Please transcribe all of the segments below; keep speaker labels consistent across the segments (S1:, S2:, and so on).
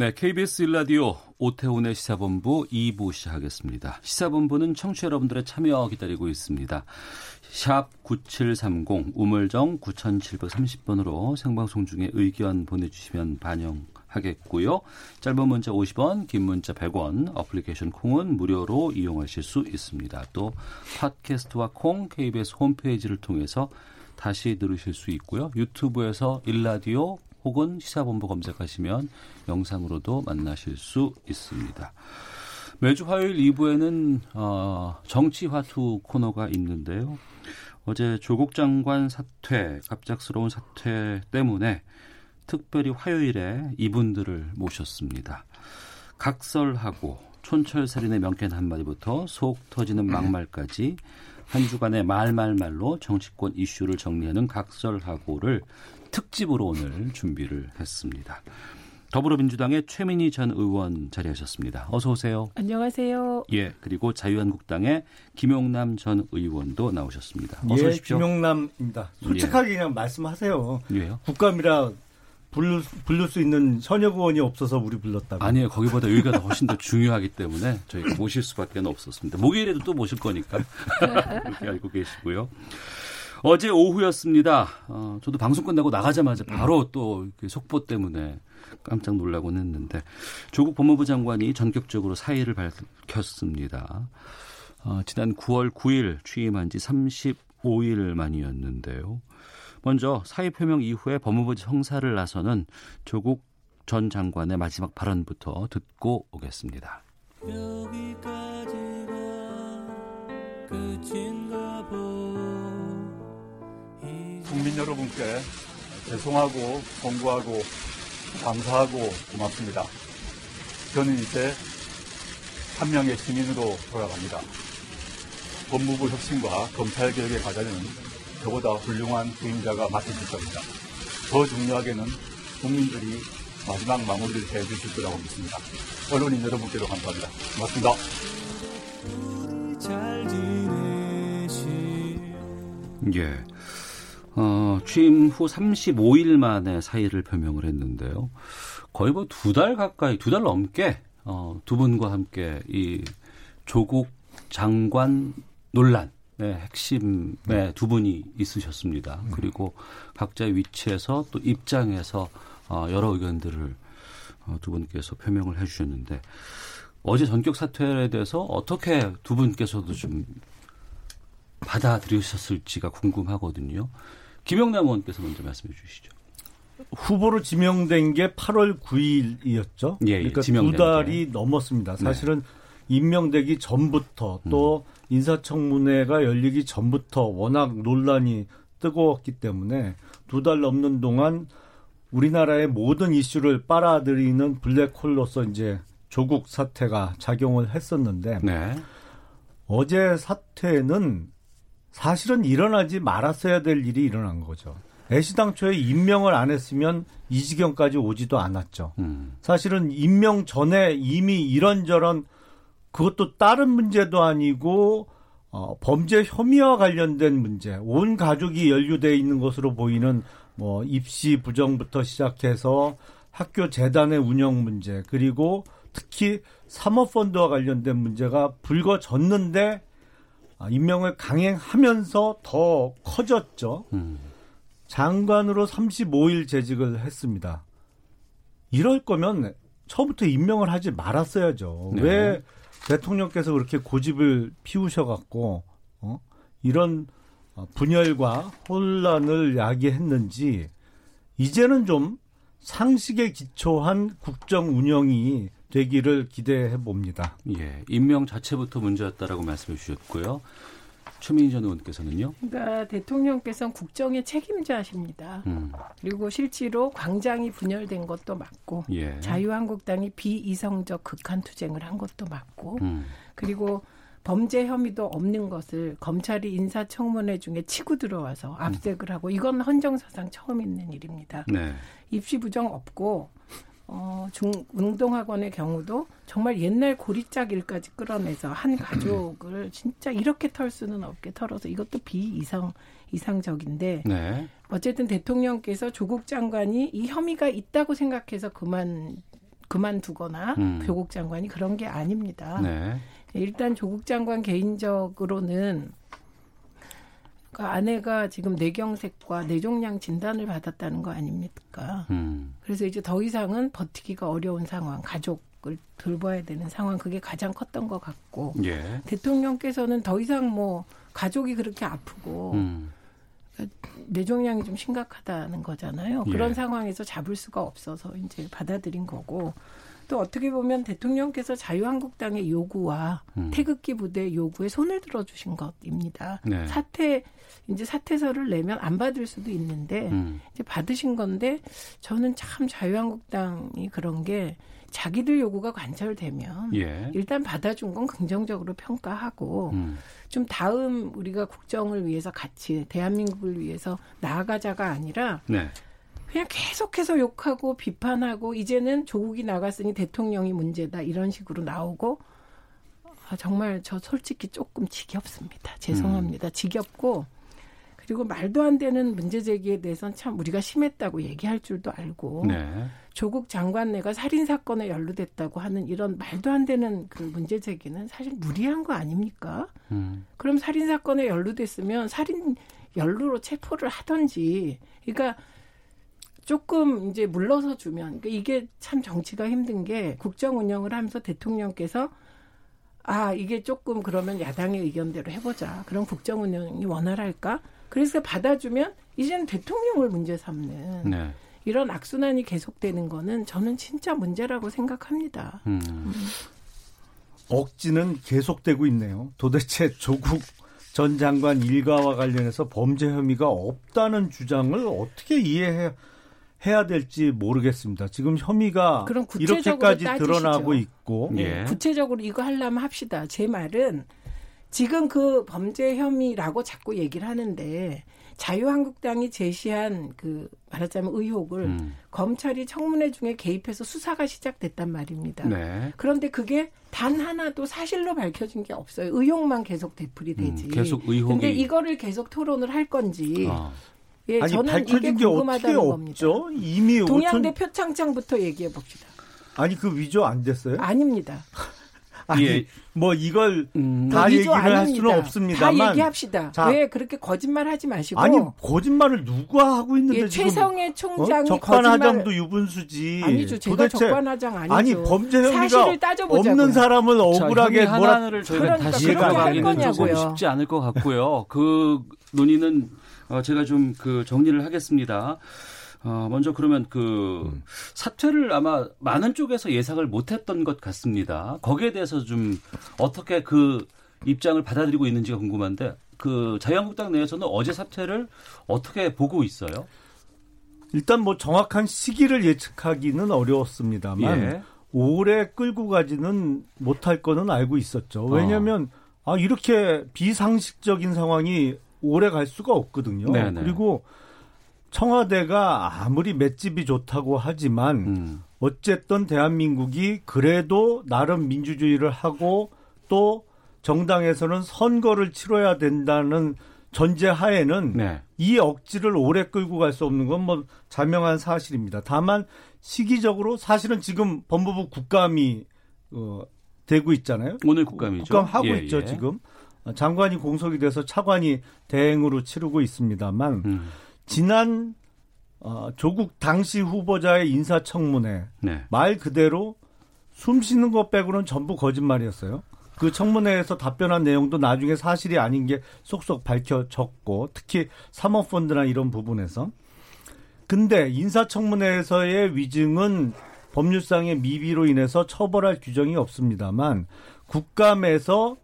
S1: 네, KBS 일라디오 오태훈의 시사본부 2부 시작하겠습니다. 시사본부는 청취자 여러분들의 참여 기다리고 있습니다. 샵 9730 우물정 9730번으로 생방송 중에 의견 보내주시면 반영 하겠고요. 짧은 문자 50원, 긴 문자 100원, 어플리케이션 콩은 무료로 이용하실 수 있습니다. 또 팟캐스트와 콩 KBS 홈페이지를 통해서 다시 들으실 수 있고요. 유튜브에서 일라디오 혹은 시사본부 검색하시면 영상으로도 만나실 수 있습니다. 매주 화요일 2부에는 어, 정치화투 코너가 있는데요. 어제 조국 장관 사퇴, 갑작스러운 사퇴 때문에 특별히 화요일에 이분들을 모셨습니다. 각설하고 촌철살인의 명쾌한 한마디부터 속 터지는 막말까지 한 주간의 말말말로 정치권 이슈를 정리하는 각설하고를 특집으로 오늘 준비를 했습니다. 더불어민주당의 최민희 전 의원 자리하셨습니다. 어서 오세요.
S2: 안녕하세요.
S1: 예, 그리고 자유한국당의 김용남 전 의원도 나오셨습니다. 어서
S3: 예,
S1: 오십시오.
S3: 김용남입니다. 솔직하게 그냥 말씀하세요.
S1: 예요.
S3: 국감이라 부를, 부를 수 있는 현역 의원이 없어서 우리 불렀다고.
S1: 아니에요. 거기보다 여기가 더 훨씬 더 중요하기 때문에 저희가 모실 수밖에 없었습니다. 목요일에도 또 모실 거니까 그렇게 알고 계시고요. 어제 오후였습니다. 어, 저도 방송 끝나고 나가자마자 바로 또 속보 때문에 깜짝 놀라곤 했는데 조국 법무부 장관이 전격적으로 사의를 밝혔습니다. 어, 지난 9월 9일 취임한 지 35일 만이었는데요. 먼저 사의 표명 이후에 법무부 청사를 나서는 조국 전 장관의 마지막 발언부터 듣고 오겠습니다.
S4: 여기까지가 끝인가 보
S5: 국민 여러분께 죄송하고 송구하고 감사하고 고맙습니다. 저는 이제 한 명의 시민으로 돌아갑니다. 법무부 혁신과 검찰개혁의 과제는 저보다 훌륭한 후임자가 맡으실 겁니다. 더 중요하게는 국민들이 마지막 마무리를 해주실 거라고 믿습니다. 언론인 여러분께도 감사합니다. 고맙습니다.
S4: 잘 지내시
S1: 예. 어, 취임 후 35일 만에 사의를 표명을 했는데요. 거의 뭐 두 달 가까이, 두 달 넘게, 어, 두 분과 함께 이 조국 장관 논란, 네, 핵심에 두 분이 있으셨습니다. 그리고 각자의 위치에서 또 입장에서 어, 여러 의견들을 어, 두 분께서 표명을 해주셨는데 어제 전격 사퇴에 대해서 어떻게 두 분께서도 좀 받아들이셨을지가 궁금하거든요. 김영남 의원께서 먼저 말씀해 주시죠.
S3: 후보로 지명된 게 8월 9일이었죠.
S1: 예, 예,
S3: 그러니까 두 달이 넘었습니다. 사실은 임명되기 전부터 또 인사청문회가 열리기 전부터 워낙 논란이 뜨거웠기 때문에 두 달 넘는 동안 우리나라의 모든 이슈를 빨아들이는 블랙홀로서 이제 조국 사태가 작용을 했었는데
S1: 네.
S3: 어제 사태는 사실은 일어나지 말았어야 될 일이 일어난 거죠. 애시당초에 임명을 안 했으면 이 지경까지 오지도 않았죠.
S1: 음.
S3: 사실은 임명 전에 이미 이런저런 그것도 다른 문제도 아니고 어, 범죄 혐의와 관련된 문제, 온 가족이 연루돼 있는 것으로 보이는 뭐 입시 부정부터 시작해서 학교 재단의 운영 문제, 그리고 특히 사모펀드와 관련된 문제가 불거졌는데 아, 임명을 강행하면서 더 커졌죠.
S1: 음.
S3: 장관으로 35일 재직을 했습니다. 이럴 거면 처음부터 임명을 하지 말았어야죠.
S1: 네.
S3: 왜 대통령께서 그렇게 고집을 피우셔갖고 어? 이런 어, 분열과 혼란을 야기했는지 이제는 좀 상식에 기초한 국정 운영이 되기를 기대해 봅니다.
S1: 예, 임명 자체부터 문제였다라고 말씀해 주셨고요. 최민희 전 의원께서는요.
S2: 그러니까 대통령께서는 국정의 책임자십니다.
S1: 음.
S2: 그리고 실제로 광장이 분열된 것도 맞고
S1: 예.
S2: 자유한국당이 비이성적 극한 투쟁을 한 것도 맞고
S1: 음.
S2: 그리고 범죄 혐의도 없는 것을 검찰이 인사청문회 중에 치고 들어와서 압색을 하고 이건 헌정사상 처음 있는 일입니다.
S1: 네.
S2: 입시 부정 없고 어, 중 운동학원의 경우도 정말 옛날 고리짝 일까지 끌어내서 한 가족을 진짜 이렇게 털 수는 없게 털어서 이것도 비이상 이상적인데
S1: 네.
S2: 어쨌든 대통령께서 조국 장관이 이 혐의가 있다고 생각해서 그만 그만두거나
S1: 음.
S2: 조국 장관이 그런 게 아닙니다.
S1: 네.
S2: 일단 조국 장관 개인적으로는 그 아내가 지금 뇌경색과 뇌종양 진단을 받았다는 거 아닙니까?
S1: 음.
S2: 그래서 이제 더 이상은 버티기가 어려운 상황, 가족을 돌봐야 되는 상황, 그게 가장 컸던 것 같고
S1: 예.
S2: 대통령께서는 더 이상 뭐 가족이 그렇게 아프고
S1: 음.
S2: 뇌종양이 좀 심각하다는 거잖아요.
S1: 예.
S2: 그런 상황에서 잡을 수가 없어서 이제 받아들인 거고 또 어떻게 보면 대통령께서 자유한국당의 요구와
S1: 음.
S2: 태극기 부대 요구에 손을 들어주신 것입니다.
S1: 네.
S2: 사퇴 이제 사퇴서를 내면 안 받을 수도 있는데
S1: 음.
S2: 이제 받으신 건데 저는 참 자유한국당이 그런 게 자기들 요구가 관철되면
S1: 예.
S2: 일단 받아준 건 긍정적으로 평가하고
S1: 음.
S2: 좀 다음 우리가 국정을 위해서 같이 대한민국을 위해서 나아가자가 아니라
S1: 네.
S2: 그냥 계속해서 욕하고 비판하고 이제는 조국이 나갔으니 대통령이 문제다 이런 식으로 나오고 아, 정말 저 솔직히 조금 지겹습니다. 죄송합니다.
S1: 음.
S2: 지겹고 그리고 말도 안 되는 문제 제기에 대해서는 참 우리가 심했다고 얘기할 줄도 알고
S1: 네.
S2: 조국 장관내가 살인 사건에 연루됐다고 하는 이런 말도 안 되는 그 문제 제기는 사실 무리한 거 아닙니까?
S1: 음.
S2: 그럼 살인 사건에 연루됐으면 살인 연루로 체포를 하던지. 그러니까 조금 이제 물러서 주면 그러니까 이게 참 정치가 힘든 게 국정 운영을 하면서 대통령께서 아 이게 조금 그러면 야당의 의견대로 해보자. 그럼 국정 운영이 원활할까? 그래서 받아주면 이제는 대통령을 문제 삼는
S1: 네.
S2: 이런 악순환이 계속되는 거는 저는 진짜 문제라고 생각합니다.
S1: 음.
S3: 억지는 계속되고 있네요. 도대체 조국 전 장관 일가와 관련해서 범죄 혐의가 없다는 주장을 어떻게 이해해 해야 될지 모르겠습니다. 지금 혐의가
S2: 그럼 구체적으로
S3: 이렇게까지
S2: 따지시죠.
S3: 드러나고 있고
S1: 예.
S2: 구체적으로 이거 하려면 합시다. 제 말은 지금 그 범죄 혐의라고 자꾸 얘기를 하는데 자유한국당이 제시한 그 말하자면 의혹을
S1: 음.
S2: 검찰이 청문회 중에 개입해서 수사가 시작됐단 말입니다.
S1: 네.
S2: 그런데 그게 단 하나도 사실로 밝혀진 게 없어요. 의혹만 계속 되풀이 되지.
S1: 음, 계속 의혹이-
S2: 근데 이거를 계속 토론을 할 건지.
S1: 아.
S2: 예,
S3: 아니
S2: 저는
S3: 밝혀진
S2: 이게 궁금하다는 겁니다.
S3: 없죠? 이미
S2: 동양대
S3: 5천
S2: 표창장부터 얘기해 봅시다.
S3: 아니 그 위조 안 됐어요?
S2: 아닙니다.
S3: 아니
S1: 예.
S3: 뭐 이걸
S1: 음.
S3: 다
S2: 위조
S3: 얘기를 할
S2: 아닙니다.
S3: 수는 없습니다만
S2: 다 얘기합시다.
S3: 자.
S2: 왜 그렇게 거짓말 하지 마시고.
S3: 아니 거짓말을 누가 하고 있는데
S2: 예, 최성애
S3: 어?
S2: 총장이
S3: 적반하장도
S2: 거짓말
S3: 유분수지.
S2: 아니죠. 제가
S3: 도대체
S2: 적반하장 아니죠.
S3: 아니 범죄 혐의가
S2: 사실을 따져보자고요.
S3: 없는 사람을
S1: 자,
S3: 억울하게 뭐라
S1: 하나를 저희가
S2: 그러니까
S1: 다시 가기는 조금
S2: 거냐고요.
S1: 쉽지 않을 것 같고요. 그 논의는 어, 제가 좀 그 정리를 하겠습니다. 어, 먼저 그러면 그
S3: 음.
S1: 사퇴를 아마 많은 쪽에서 예상을 못했던 것 같습니다. 거기에 대해서 좀 어떻게 그 입장을 받아들이고 있는지가 궁금한데 그 자유한국당 내에서는 어제 사퇴를 어떻게 보고 있어요?
S3: 일단 뭐 정확한 시기를 예측하기는 어려웠습니다만
S1: 예.
S3: 오래 끌고 가지는 못할 거는 알고 있었죠. 왜냐하면 아 이렇게 비상식적인 상황이 오래 갈 수가 없거든요.
S1: 네네.
S3: 그리고 청와대가 아무리 맷집이 좋다고 하지만
S1: 음.
S3: 어쨌든 대한민국이 그래도 나름 민주주의를 하고 또 정당에서는 선거를 치러야 된다는 전제 하에는
S1: 네.
S3: 이 억지를 오래 끌고 갈 수 없는 건 뭐 자명한 사실입니다. 다만 시기적으로 사실은 지금 법무부 국감이 어, 되고 있잖아요.
S1: 오늘 국감이죠.
S3: 국감 하고
S1: 예,
S3: 있죠
S1: 예.
S3: 지금 장관이 공석이 돼서 차관이 대행으로 치르고 있습니다만
S1: 음.
S3: 지난 어, 조국 당시 후보자의 인사청문회
S1: 네.
S3: 말 그대로 숨 쉬는 것 빼고는 전부 거짓말이었어요. 그 청문회에서 답변한 내용도 나중에 사실이 아닌 게 쏙쏙 밝혀졌고 특히 사모펀드나 이런 부분에서 근데 인사청문회에서의 위증은 법률상의 미비로 인해서 처벌할 규정이 없습니다만 국감에서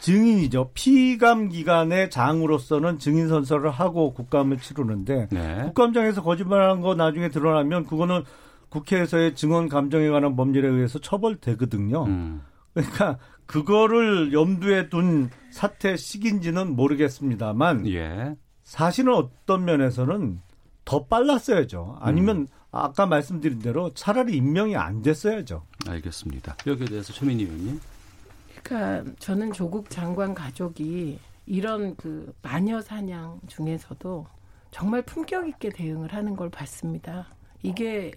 S3: 증인이죠. 피감 기관의 장으로서는 증인 선서를 하고 국감을 치르는데
S1: 네.
S3: 국감장에서 거짓말한 거 나중에 드러나면 그거는 국회에서의 증언 감정에 관한 법률에 의해서 처벌되거든요.
S1: 음.
S3: 그러니까 그거를 염두에 둔 사태 시기인지는 모르겠습니다만
S1: 예.
S3: 사실은 어떤 면에서는 더 빨랐어야죠. 아니면 아까 말씀드린 대로 차라리 임명이 안 됐어야죠.
S1: 알겠습니다. 여기에 대해서 최민희 의원님.
S2: 그러니까 저는 조국 장관 가족이 이런 그 마녀 사냥 중에서도 정말 품격 있게 대응을 하는 걸 봤습니다. 이게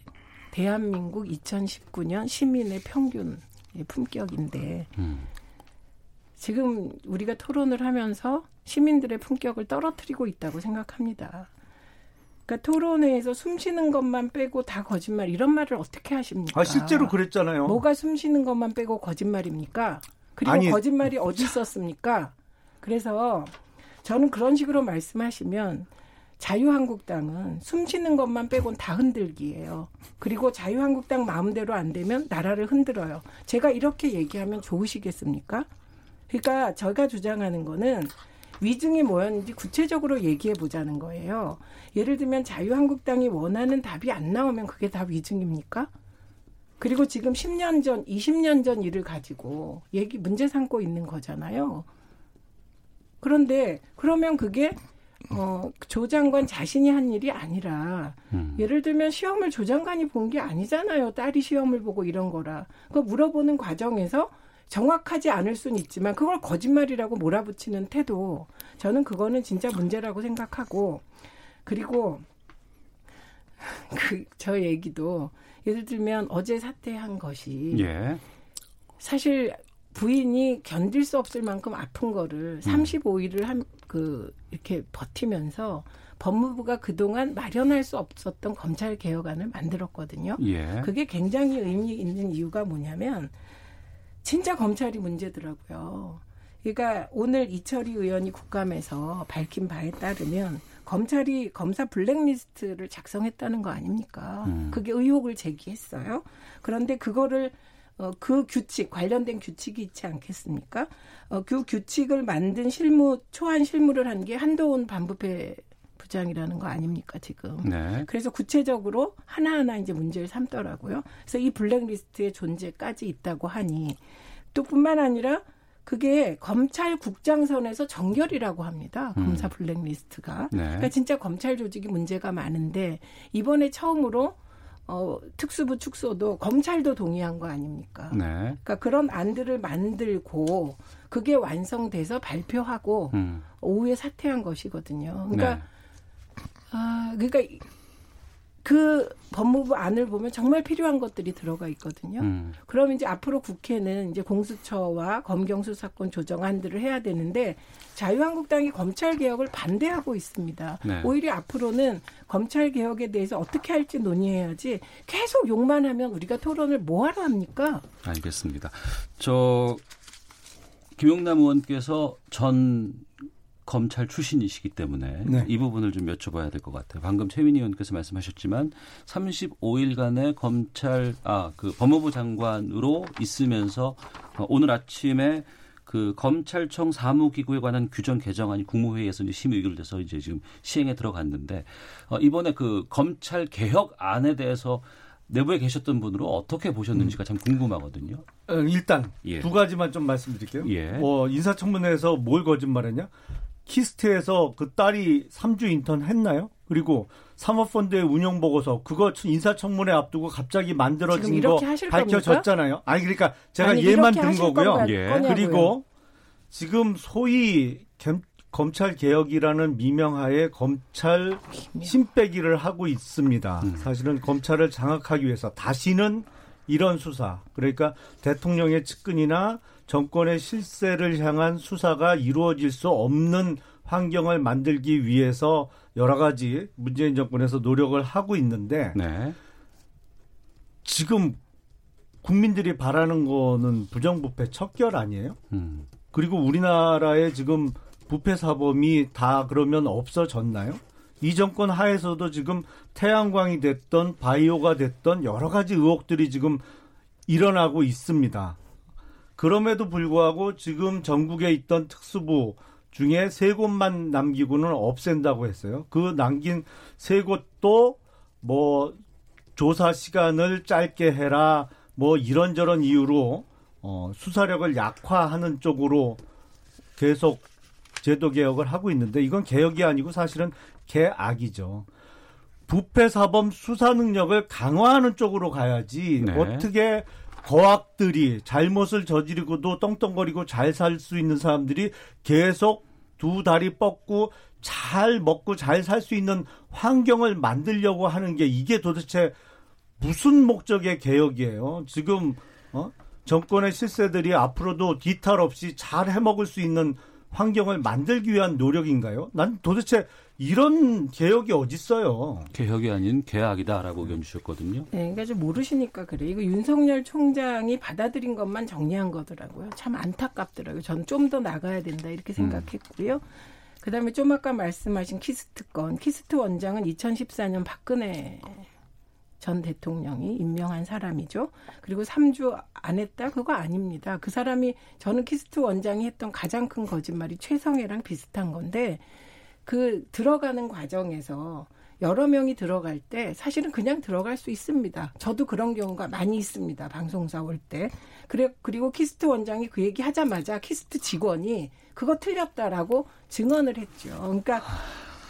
S2: 대한민국 2019년 시민의 평균 품격인데
S1: 음.
S2: 지금 우리가 토론을 하면서 시민들의 품격을 떨어뜨리고 있다고 생각합니다. 그러니까 토론회에서 숨 쉬는 것만 빼고 다 거짓말 이런 말을 어떻게 하십니까?
S3: 아 실제로 그랬잖아요.
S2: 뭐가 숨 쉬는 것만 빼고 거짓말입니까? 그리고
S3: 아니,
S2: 거짓말이 어디 있었습니까? 그래서 저는 그런 식으로 말씀하시면 자유한국당은 숨 쉬는 것만 빼곤 다 흔들기예요. 그리고 자유한국당 마음대로 안 되면 나라를 흔들어요. 제가 이렇게 얘기하면 좋으시겠습니까? 그러니까 저희가 주장하는 거는 위증이 뭐였는지 구체적으로 얘기해 보자는 거예요. 예를 들면 자유한국당이 원하는 답이 안 나오면 그게 다 위증입니까? 그리고 지금 10년 전, 20년 전 일을 가지고 얘기 문제 삼고 있는 거잖아요. 그런데 그러면 그게 어, 조 장관 자신이 한 일이 아니라
S1: 음.
S2: 예를 들면 시험을 조 장관이 본 게 아니잖아요. 딸이 시험을 보고 이런 거라. 그 물어보는 과정에서 정확하지 않을 수는 있지만 그걸 거짓말이라고 몰아붙이는 태도 저는 그거는 진짜 문제라고 생각하고 그리고 그 저 얘기도 예를 들면 어제 사퇴한 것이
S1: 예.
S2: 사실 부인이 견딜 수 없을 만큼 아픈 거를 35일을 한 그 이렇게 버티면서 법무부가 그동안 마련할 수 없었던 검찰 개혁안을 만들었거든요.
S1: 예.
S2: 그게 굉장히 의미 있는 이유가 뭐냐면 진짜 검찰이 문제더라고요. 그러니까 오늘 이철희 의원이 국감에서 밝힌 바에 따르면 검찰이 검사 블랙리스트를 작성했다는 거 아닙니까?
S1: 음.
S2: 그게 의혹을 제기했어요. 그런데 그거를 어, 그 규칙 관련된 규칙이 있지 않겠습니까? 어, 그 규칙을 만든 실무 초안 실무를 한 게 한도훈 반부패 부장이라는 거 아닙니까 지금?
S1: 네.
S2: 그래서 구체적으로 하나하나 이제 문제를 삼더라고요. 그래서 이 블랙리스트의 존재까지 있다고 하니 또 뿐만 아니라 그게 검찰 국장 선에서 정결이라고 합니다.
S1: 음.
S2: 검사 블랙리스트가.
S1: 네.
S2: 그러니까 진짜 검찰 조직이 문제가 많은데 이번에 처음으로 어, 특수부 축소도 검찰도 동의한 거 아닙니까?
S1: 네.
S2: 그러니까 그런 안들을 만들고 그게 완성돼서 발표하고
S1: 음.
S2: 오후에 사퇴한 것이거든요. 그러니까
S1: 네.
S2: 아, 그러니까 이- 그 법무부 안을 보면 정말 필요한 것들이 들어가 있거든요.
S1: 음.
S2: 그럼 이제 앞으로 국회는 이제 공수처와 검경 수사권 조정안들을 해야 되는데 자유한국당이 검찰 개혁을 반대하고 있습니다.
S1: 네.
S2: 오히려 앞으로는 검찰 개혁에 대해서 어떻게 할지 논의해야지 계속 욕만 하면 우리가 토론을 뭐하러 합니까?
S1: 알겠습니다. 저 김용남 의원께서 전 검찰 출신이시기 때문에
S3: 네.
S1: 이 부분을 좀 여쭤봐야 될 것 같아요. 방금 최민희 의원께서 말씀하셨지만 35일간의 검찰 아 그 법무부 장관으로 있으면서 어, 오늘 아침에 그 검찰청 사무기구에 관한 규정 개정안이 국무회의에서 이제 심의 의결돼서 이제 지금 시행에 들어갔는데 어, 이번에 그 검찰 개혁안에 대해서 내부에 계셨던 분으로 어떻게 보셨는지가 참 궁금하거든요.
S3: 어, 일단
S1: 예.
S3: 두 가지만 좀 말씀드릴게요.
S1: 예.
S3: 어, 인사청문회에서 뭘 거짓말했냐? KIST에서 그 딸이 3주 인턴 했나요? 그리고 사모펀드의 운영 보고서 그거 인사청문회 앞두고 갑자기 만들어진 거 밝혀졌잖아요. 아니 그러니까 제가
S2: 아니,
S3: 예만 든 거고요.
S1: 예.
S3: 그리고 지금 소위 겸- 검찰 개혁이라는 미명하에 검찰 신빼기를 하고 있습니다.
S1: 음.
S3: 사실은 검찰을 장악하기 위해서 다시는 이런 수사, 그러니까 대통령의 측근이나 정권의 실세를 향한 수사가 이루어질 수 없는 환경을 만들기 위해서 여러 가지 문재인 정권에서 노력을 하고 있는데
S1: 네.
S3: 지금 국민들이 바라는 거는 부정부패 척결 아니에요?
S1: 음.
S3: 그리고 우리나라의 지금 부패 사범이 다 그러면 없어졌나요? 이 정권 하에서도 지금 태양광이 됐던 바이오가 됐던 여러 가지 의혹들이 지금 일어나고 있습니다. 그럼에도 불구하고 지금 전국에 있던 특수부 중에 세 곳만 남기고는 없앤다고 했어요. 그 남긴 세 곳도 뭐 조사 시간을 짧게 해라 뭐 이런저런 이유로 어, 수사력을 약화하는 쪽으로 계속 제도 개혁을 하고 있는데 이건 개혁이 아니고 사실은 개악이죠. 부패 사범 수사 능력을 강화하는 쪽으로 가야지
S1: 네.
S3: 어떻게 거악들이 잘못을 저지르고도 떵떵거리고 잘 살 수 있는 사람들이 계속 두 다리 뻗고 잘 먹고 잘 살 수 있는 환경을 만들려고 하는 게 이게 도대체 무슨 목적의 개혁이에요? 지금 어? 정권의 실세들이 앞으로도 뒤탈 없이 잘 해먹을 수 있는 환경을 만들기 위한 노력인가요? 난 도대체 이런 개혁이 어딨어요?
S1: 개혁이 아닌 개악이다라고 의견 주셨거든요.
S2: 네, 그러니까 좀 모르시니까 그래. 이거 윤석열 총장이 받아들인 것만 정리한 거더라고요. 참 안타깝더라고요. 저는 좀더 나가야 된다 이렇게 생각했고요. 그다음에 좀 아까 말씀하신 KIST 건, KIST 원장은 2014년 박근혜 전 대통령이 임명한 사람이죠. 그리고 3주 안 했다? 그거 아닙니다. 그 사람이 저는 KIST 원장이 했던 가장 큰 거짓말이 최성해랑 비슷한 건데 그 들어가는 과정에서 여러 명이 들어갈 때 사실은 그냥 들어갈 수 있습니다. 저도 그런 경우가 많이 있습니다. 방송사 올 때. 그래, 그리고 KIST 원장이 그 얘기 하자마자 KIST 직원이 그거 틀렸다라고 증언을 했죠. 그러니까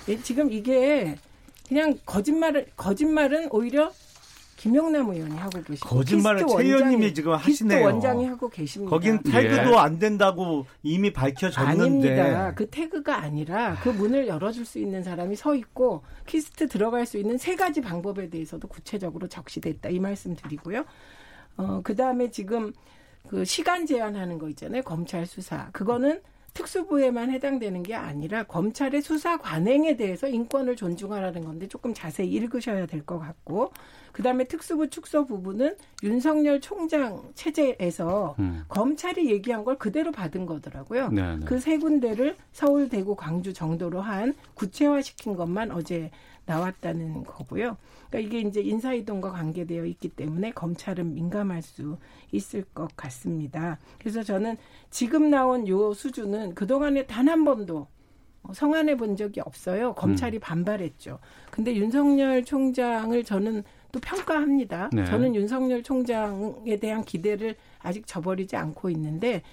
S2: 예, 지금 이게 그냥 거짓말을, 거짓말은 오히려 김영남 의원이 하고 계시고
S3: 거짓말을
S2: KIST
S3: 최 의원님이 지금
S2: KIST
S3: 하시네요.
S2: 원장이 하고 계십니다.
S3: 거긴 태그도
S1: 예.
S3: 안 된다고 이미 밝혀졌는데
S2: 아닙니다. 그 태그가 아니라 그 문을 열어줄 수 있는 사람이 서 있고 KIST 들어갈 수 있는 세 가지 방법에 대해서도 구체적으로 적시됐다 이 말씀 드리고요. 어, 그 다음에 지금 그 시간 제한하는 거 있잖아요. 검찰 수사. 그거는 특수부에만 해당되는 게 아니라 검찰의 수사 관행에 대해서 인권을 존중하라는 건데 조금 자세히 읽으셔야 될 것 같고 그다음에 특수부 축소 부분은 윤석열 총장 체제에서
S1: 음.
S2: 검찰이 얘기한 걸 그대로 받은 거더라고요.
S1: 네, 네.
S2: 그세 군데를 서울, 대구, 광주 정도로 한 구체화시킨 것만 어제 나왔다는 거고요. 그러니까 이게 이제 인사이동과 관계되어 있기 때문에 검찰은 민감할 수 있을 것 같습니다. 그래서 저는 지금 나온 요 수준은 그동안에 단 한 번도 성안해 본 적이 없어요. 검찰이 반발했죠. 근데 윤석열 총장을 저는 또 평가합니다.
S1: 네.
S2: 저는 윤석열 총장에 대한 기대를 아직 저버리지 않고 있는데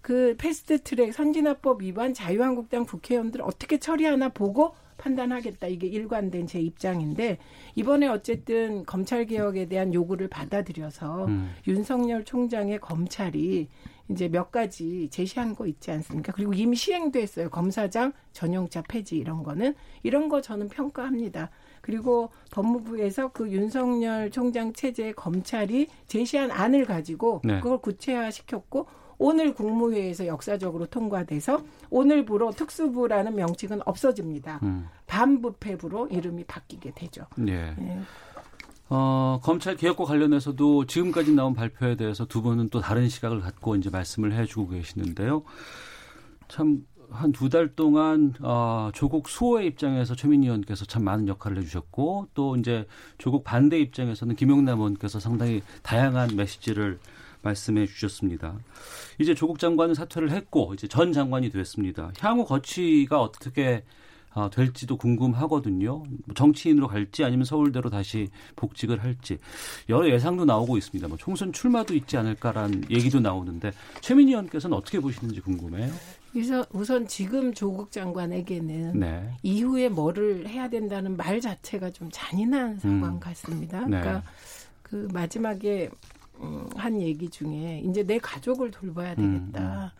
S2: 그 패스트 트랙 선진화법 위반 자유한국당 국회의원들 어떻게 처리하나 보고 판단하겠다. 이게 일관된 제 입장인데 이번에 어쨌든 검찰 개혁에 대한 요구를 받아들여서
S1: 음.
S2: 윤석열 총장의 검찰이 이제 몇 가지 제시한 거 있지 않습니까? 그리고 이미 시행도 했어요. 검사장 전용차 폐지 이런 거는 이런 거 저는 평가합니다. 그리고 법무부에서 그 윤석열 총장 체제의 검찰이 제시한 안을 가지고
S1: 네.
S2: 그걸 구체화 시켰고 오늘 국무회의에서 역사적으로 통과돼서 오늘부로 특수부라는 명칭은 없어집니다.
S1: 음.
S2: 반부패부로 이름이 바뀌게 되죠.
S1: 예.
S2: 예.
S1: 어, 검찰 개혁과 관련해서도 지금까지 나온 발표에 대해서 두 분은 또 다른 시각을 갖고 이제 말씀을 해주고 계시는데요. 참, 한두달 동안, 어, 조국 수호의 입장에서 최민희 의원께서 참 많은 역할을 해주셨고, 또 이제 조국 반대 입장에서는 김용남 의원께서 상당히 다양한 메시지를 말씀해 주셨습니다. 이제 조국 장관은 사퇴를 했고, 이제 전 장관이 됐습니다. 향후 거취가 어떻게 아, 될지도 궁금하거든요. 뭐 정치인으로 갈지 아니면 서울대로 다시 복직을 할지 여러 예상도 나오고 있습니다. 뭐 총선 출마도 있지 않을까라는 얘기도 나오는데 최민희 의원께서는 어떻게 보시는지 궁금해요.
S2: 그래서 우선 지금 조국 장관에게는
S1: 네.
S2: 이후에 뭐를 해야 된다는 말 자체가 좀 잔인한 상황
S1: 음.
S2: 같습니다.
S1: 네.
S2: 그러니까 그 마지막에 음, 한 얘기 중에 이제 내 가족을 돌봐야
S1: 음,
S2: 되겠다.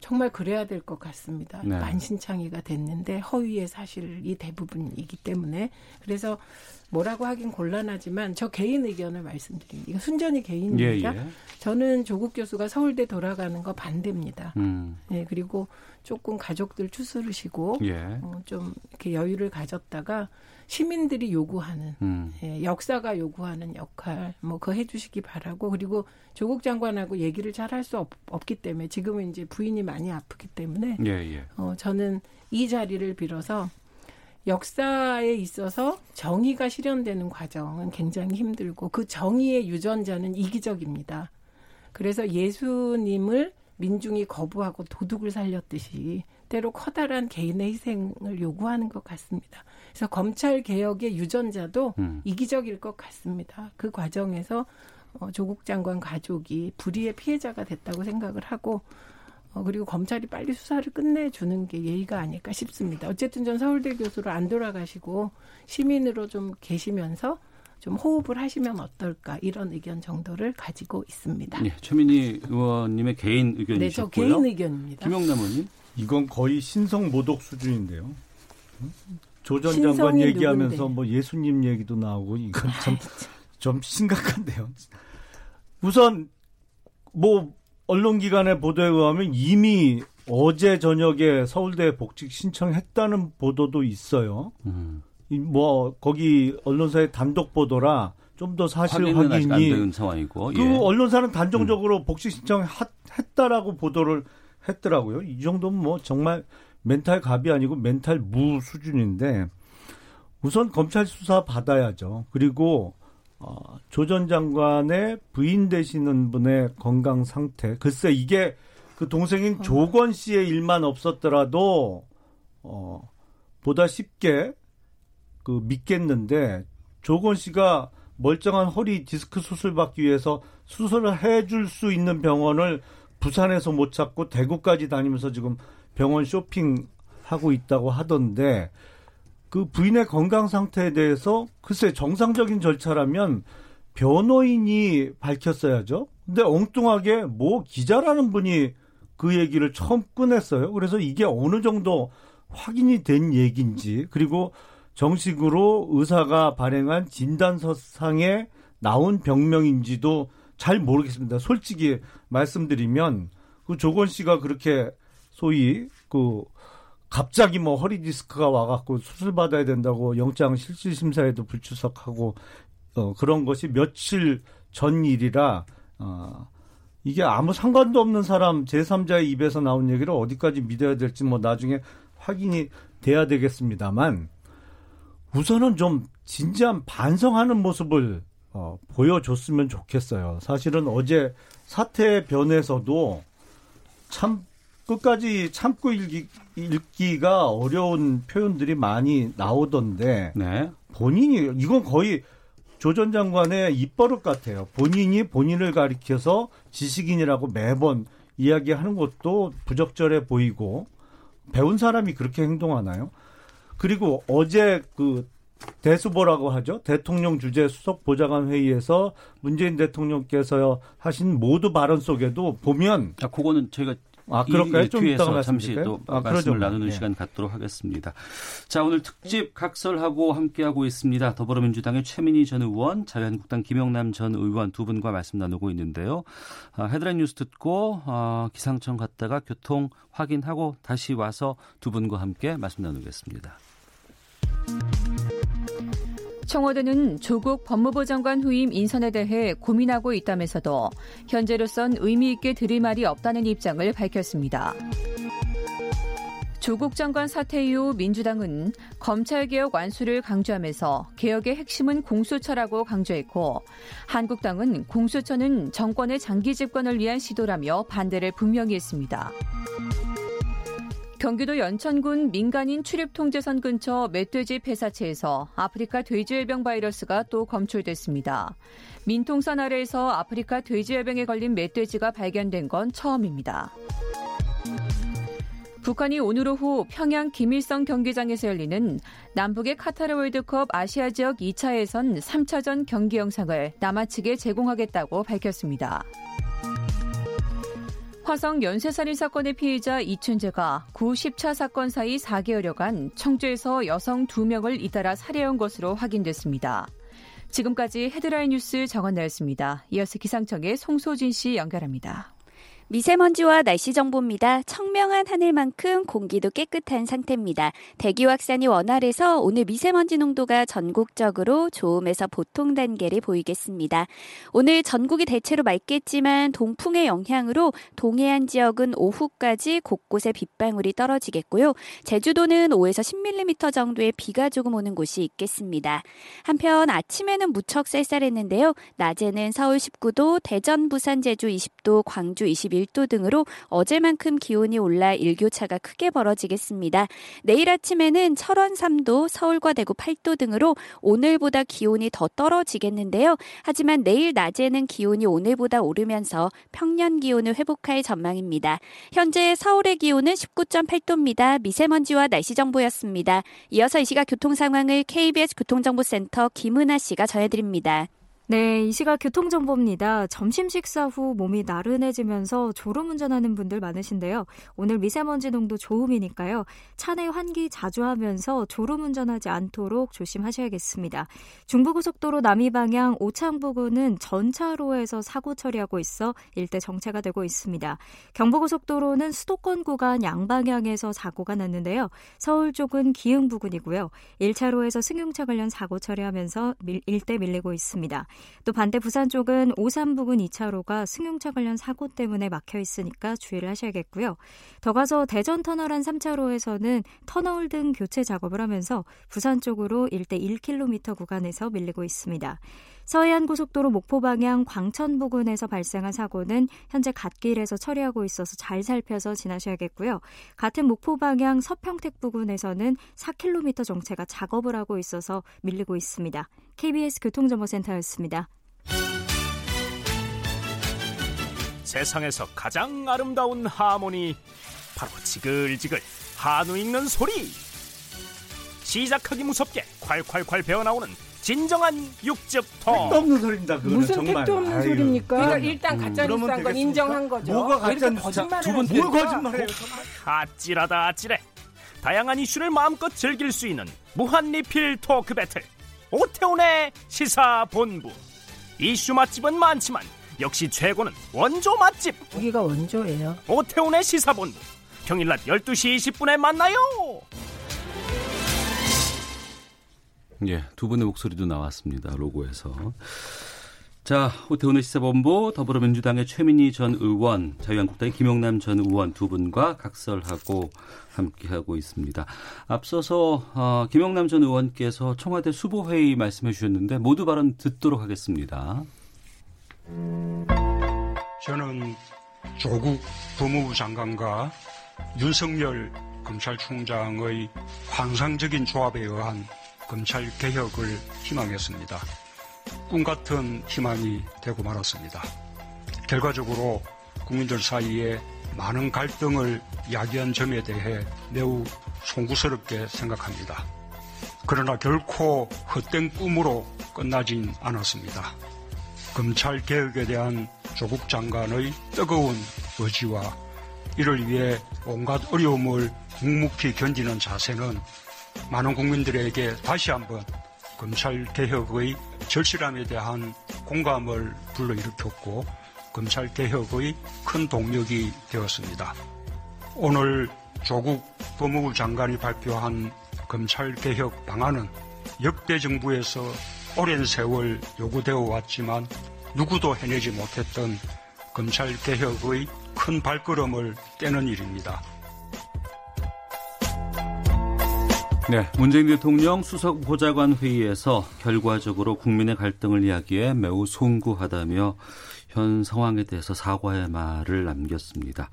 S2: 정말 그래야 될 것 같습니다.
S1: 네.
S2: 만신창이가 됐는데 허위의 사실이 대부분이기 때문에 그래서 뭐라고 하긴 곤란하지만 저 개인 의견을 말씀드립니다. 이거 순전히
S1: 예,
S2: 개인입니다.
S1: 예.
S2: 저는 조국 교수가 서울대 돌아가는 거 반대입니다.
S1: 음.
S2: 네, 그리고 조금 가족들 추스르시고
S1: 예.
S2: 어, 좀 이렇게 여유를 가졌다가 시민들이 요구하는
S1: 음.
S2: 예, 역사가 요구하는 역할 뭐 그거 해주시기 바라고 그리고 조국 장관하고 얘기를 잘 할 수 없기 때문에 지금은 이제 부인이 많이 아프기 때문에
S1: 예, 예.
S2: 어, 저는 이 자리를 빌어서 역사에 있어서 정의가 실현되는 과정은 굉장히 힘들고 그 정의의 유전자는 이기적입니다. 그래서 예수님을 민중이 거부하고 도둑을 살렸듯이 때로 커다란 개인의 희생을 요구하는 것 같습니다. 그래서 검찰 개혁의 유전자도
S1: 음.
S2: 이기적일 것 같습니다. 그 과정에서 어, 조국 장관 가족이 불의의 피해자가 됐다고 생각을 하고 어, 그리고 검찰이 빨리 수사를 끝내주는 게 예의가 아닐까 싶습니다. 어쨌든 전 서울대 교수로 안 돌아가시고 시민으로 좀 계시면서 좀 호흡을 하시면 어떨까 이런 의견 정도를 가지고 있습니다.
S1: 예, 최민희 의원님의 개인
S2: 네, 저
S1: 의견이셨고요.
S2: 개인 의견입니다.
S1: 김영남 의원님.
S3: 이건 거의 신성 모독 수준인데요. 조전
S2: 신성이
S3: 장관 얘기하면서
S2: 누군데?
S3: 뭐 예수님 얘기도 나오고 이건 좀, 좀 심각한데요. 우선 뭐 언론기관의 보도에 의하면 이미 어제 저녁에 서울대 복직 신청했다는 보도도 있어요.
S1: 음.
S3: 이뭐 거기 언론사의 단독 보도라 좀 더 사실
S1: 아직 안
S3: 확인이
S1: 된 상황이고.
S3: 그
S1: 예.
S3: 언론사는 단정적으로 복직 신청했다라고 보도를 했더라고요. 이 정도면 뭐 정말 멘탈 갑이 아니고 멘탈 무 수준인데 우선 검찰 수사 받아야죠. 그리고 어, 조전 장관의 부인 되시는 분의 건강 상태. 글쎄 이게 그 동생인 조건 씨의 일만 없었더라도 어, 보다 쉽게 그 믿겠는데 조건 씨가 멀쩡한 허리 디스크 수술 받기 위해서 수술을 해줄 수 있는 병원을 부산에서 못 찾고 대구까지 다니면서 지금 병원 쇼핑 하고 있다고 하던데 그 부인의 건강 상태에 대해서 글쎄 정상적인 절차라면 변호인이 밝혔어야죠. 근데 엉뚱하게 뭐 기자라는 분이 그 얘기를 처음 꺼냈어요. 그래서 이게 어느 정도 확인이 된 얘기인지 그리고 정식으로 의사가 발행한 진단서상에 나온 병명인지도 잘 모르겠습니다. 솔직히 말씀드리면 그 조건 씨가 그렇게 소위 그 갑자기 뭐 허리 디스크가 와갖고 수술 받아야 된다고 영장 실질 심사에도 불출석하고 어 그런 것이 며칠 전 일이라 어 이게 아무 상관도 없는 사람 제3자의 입에서 나온 얘기를 어디까지 믿어야 될지 뭐 나중에 확인이 돼야 되겠습니다만 우선은 좀 진지한 반성하는 모습을 어, 보여줬으면 좋겠어요. 사실은 어제 사태 변에서도 참 끝까지 참고 읽기, 읽기가 어려운 표현들이 많이 나오던데
S1: 네.
S3: 본인이 이건 거의 조 전 장관의 입버릇 같아요. 본인이 본인을 가리켜서 지식인이라고 매번 이야기하는 것도 부적절해 보이고 배운 사람이 그렇게 행동하나요? 그리고 어제 그 대수보라고 하죠. 대통령 주재 수석 보좌관 회의에서 문재인 대통령께서 하신 모두 발언 속에도 보면
S1: 자, 그거는 저희가
S3: 아 그럴까요? 이좀 이따가
S1: 잠시? 또
S3: 아,
S1: 말씀을
S3: 그러죠.
S1: 나누는
S3: 예.
S1: 시간 갖도록 하겠습니다. 자, 오늘 특집 각설하고 함께하고 있습니다. 더불어민주당의 최민희 전 의원, 자유한국당 김영남 전 의원 두 분과 말씀 나누고 있는데요. 아, 헤드라인 뉴스 듣고 아, 기상청 갔다가 교통 확인하고 다시 와서 두 분과 함께 말씀 나누겠습니다.
S6: 청와대는 조국 법무부 장관 후임 인선에 대해 고민하고 있다면서도 현재로선 의미 있게 드릴 말이 없다는 입장을 밝혔습니다. 조국 장관 사태 이후 민주당은 검찰개혁 완수를 강조하면서 개혁의 핵심은 공수처라고 강조했고 한국당은 공수처는 정권의 장기 집권을 위한 시도라며 반대를 분명히 했습니다. 경기도 연천군 민간인 출입통제선 근처 멧돼지 폐사체에서 아프리카 돼지열병 바이러스가 또 검출됐습니다. 민통선 아래에서 아프리카 돼지열병에 걸린 멧돼지가 발견된 건 처음입니다. 북한이 오늘 오후 평양 김일성 경기장에서 열리는 남북의 카타르 월드컵 아시아 지역 2차 예선 3차전 경기 영상을 남아 측에 제공하겠다고 밝혔습니다. 화성 연쇄살인 사건의 피해자 이춘재가 구 10차 사건 사이 4개월여간 청주에서 여성 2명을 잇따라 살해한 것으로 확인됐습니다. 지금까지 헤드라인 뉴스 정원나였습니다. 이어서 기상청의 송소진 씨 연결합니다.
S7: 미세먼지와 날씨 정보입니다. 청명한 하늘만큼 공기도 깨끗한 상태입니다. 대기 확산이 원활해서 오늘 미세먼지 농도가 전국적으로 좋음에서 보통 단계를 보이겠습니다. 오늘 전국이 대체로 맑겠지만 동풍의 영향으로 동해안 지역은 오후까지 곳곳에 빗방울이 떨어지겠고요. 제주도는 5에서 10mm 정도의 비가 조금 오는 곳이 있겠습니다. 한편 아침에는 무척 쌀쌀했는데요. 낮에는 서울 19도, 대전, 부산, 제주 20도, 광주 21도 1도 등으로 어제만큼 기온이 올라 일교차가 크게 벌어지겠습니다. 내일 아침에는 철원 3도, 서울과 대구 8도 등으로 오늘보다 기온이 더 떨어지겠는데요. 하지만 내일 낮에는 기온이 오늘보다 오르면서 평년 기온을 회복할 전망입니다. 현재 서울의 기온은 19.8도입니다. 미세먼지와 날씨 정보였습니다. 이어서 이 시각 교통 상황을 KBS 교통정보센터 김은아 씨가 전해드립니다.
S8: 네, 이 시각 교통정보입니다. 점심 식사 후 몸이 나른해지면서 졸음 운전하는 분들 많으신데요. 오늘 미세먼지 농도 좋음이니까요. 차 내 환기 자주 하면서 졸음 운전하지 않도록 조심하셔야겠습니다. 중부고속도로 남이방향 오창 부근은 전차로에서 사고 처리하고 있어 일대 정체가 되고 있습니다. 경부고속도로는 수도권 구간 양방향에서 사고가 났는데요. 서울 쪽은 기흥 부근이고요. 1차로에서 승용차 관련 사고 처리하면서 일대 밀리고 있습니다. 또 반대 부산 쪽은 오산 부근 2차로가 승용차 관련 사고 때문에 막혀 있으니까 주의를 하셔야겠고요. 더 가서 대전 터널 한 3차로에서는 터널 등 교체 작업을 하면서 부산 쪽으로 1대 1km 구간에서 밀리고 있습니다. 서해안 고속도로 목포 방향 광천 부근에서 발생한 사고는 현재 갓길에서 처리하고 있어서 잘 살펴서 지나셔야겠고요. 같은 목포 방향 서평택 부근에서는 4km 정체가 작업을 하고 있어서 밀리고 있습니다. KBS 교통정보센터였습니다.
S9: 세상에서 가장 아름다운 하모니 바로 지글지글 한우 익는 소리 시작하기 무섭게 콸콸콸 배어나오는 진정한 육즙통
S3: 택도 없는 소리입니다. 그거는
S2: 무슨
S3: 정말.
S2: 택도 없는
S3: 아유.
S2: 소리입니까? 그러니까
S3: 음.
S2: 일단
S3: 음.
S2: 가짜 뉴스한 건
S3: 되겠습니까?
S2: 인정한 거죠.
S3: 뭐가 가짜?
S2: 거짓말을
S3: 두분? 뭘 거짓말해요?
S9: 아찔하다 아찔해 다양한 이슈를 마음껏 즐길 수 있는 무한 리필 토크 배틀 오태훈의 시사본부 이슈 맛집은 많지만 역시 최고는 원조 맛집
S2: 여기가 원조예요.
S9: 오태훈의 시사본부 평일 낮 12시 20분에 만나요
S1: 예, 두 분의 목소리도 나왔습니다. 로고에서. 자, 오태훈의 시사본부 더불어민주당의 최민희 전 의원, 자유한국당의 김용남 전 의원 두 분과 각설하고 함께하고 있습니다. 앞서서 어, 김용남 전 의원께서 청와대 수보회의 말씀해 주셨는데 모두 발언 듣도록 하겠습니다.
S10: 저는 조국 법무부 장관과 윤석열 검찰총장의 환상적인 조합에 의한 검찰 개혁을 희망했습니다. 꿈 같은 희망이 되고 말았습니다. 결과적으로 국민들 사이에 많은 갈등을 야기한 점에 대해 매우 송구스럽게 생각합니다. 그러나 결코 헛된 꿈으로 끝나진 않았습니다. 검찰 개혁에 대한 조국 장관의 뜨거운 의지와 이를 위해 온갖 어려움을 묵묵히 견디는 자세는 많은 국민들에게 다시 한번 검찰 개혁의 절실함에 대한 공감을 불러일으켰고 검찰 개혁의 큰 동력이 되었습니다. 오늘 조국 법무부 장관이 발표한 검찰 개혁 방안은 역대 정부에서 오랜 세월 요구되어 왔지만 누구도 해내지 못했던 검찰 개혁의 큰 발걸음을 떼는 일입니다.
S1: 네, 문재인 대통령 수석 보좌관 회의에서 결과적으로 국민의 갈등을 이야기해 매우 송구하다며 현 상황에 대해서 사과의 말을 남겼습니다.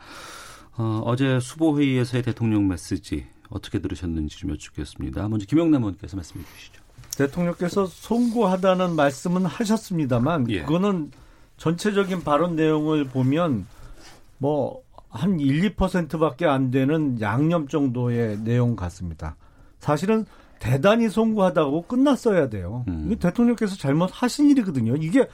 S1: 어, 제 수보 회의에서의 대통령 메시지 어떻게 들으셨는지 좀 여쭙겠습니다. 먼저 김영남 의원께서 말씀해 주시죠.
S3: 대통령께서 송구하다는 말씀은 하셨습니다만
S1: 예.
S3: 그거는 전체적인 발언 내용을 보면 뭐한 1, 2%밖에 안 되는 양념 정도의 내용 같습니다. 사실은 대단히 송구하다고 끝났어야 돼요.
S1: 음.
S3: 이게 대통령께서 잘못하신 일이거든요. 이게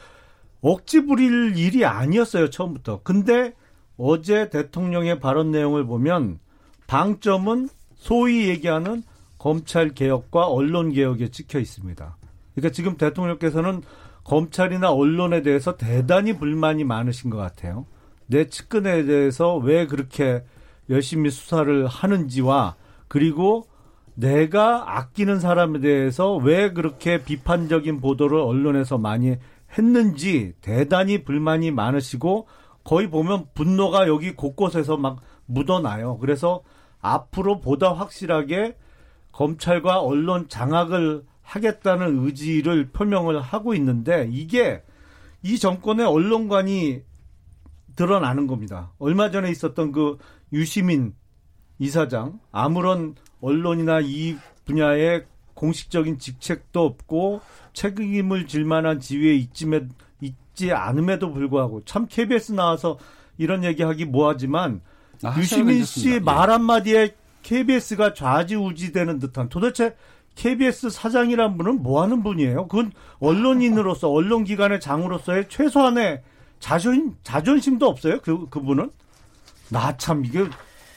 S3: 억지 부릴 일이 아니었어요, 처음부터. 근데 어제 대통령의 발언 내용을 보면 방점은 소위 얘기하는 검찰 개혁과 언론 개혁에 찍혀 있습니다. 그러니까 지금 대통령께서는 검찰이나 언론에 대해서 대단히 불만이 많으신 것 같아요. 내 측근에 대해서 왜 그렇게 열심히 수사를 하는지와 그리고 내가 아끼는 사람에 대해서 왜 그렇게 비판적인 보도를 언론에서 많이 했는지 대단히 불만이 많으시고 거의 보면 분노가 여기 곳곳에서 막 묻어나요. 그래서 앞으로 보다 확실하게 검찰과 언론 장악을 하겠다는 의지를 표명을 하고 있는데 이게 이 정권의 언론관이 드러나는 겁니다. 얼마 전에 있었던 그 유시민 이사장 아무런 언론이나 이 분야의 공식적인 직책도 없고 책임을 질 만한 지위에 있지에, 있지 않음에도 불구하고 참 KBS 나와서 이런 얘기하기 뭐하지만
S1: 아,
S3: 유시민 씨
S1: 예.
S3: 말 한마디에 KBS가 좌지우지되는 듯한 도대체 KBS 사장이란 분은 뭐 하는 분이에요? 그건 언론인으로서 언론기관의 장으로서의 최소한의 자존 자존심도 없어요. 그 그분은 나 참 이게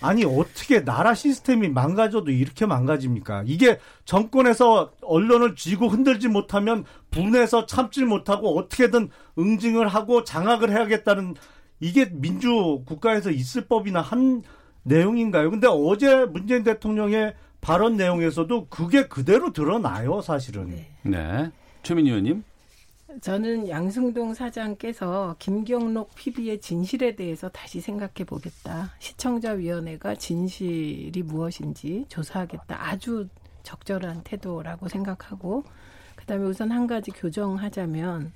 S3: 아니 어떻게 나라 시스템이 망가져도 이렇게 망가집니까? 이게 정권에서 언론을 쥐고 흔들지 못하면 분해서 참질 못하고 어떻게든 응징을 하고 장악을 해야겠다는 이게 민주 국가에서 있을 법이나 한 내용인가요? 근데 어제 문재인 대통령의 발언 내용에서도 그게 그대로 드러나요, 사실은.
S1: 네. 최민 의원님.
S2: 저는 양승동 사장께서 김경록 PB의 진실에 대해서 다시 생각해 보겠다. 시청자위원회가 진실이 무엇인지 조사하겠다. 아주 적절한 태도라고 생각하고, 그 다음에 우선 한 가지 교정하자면,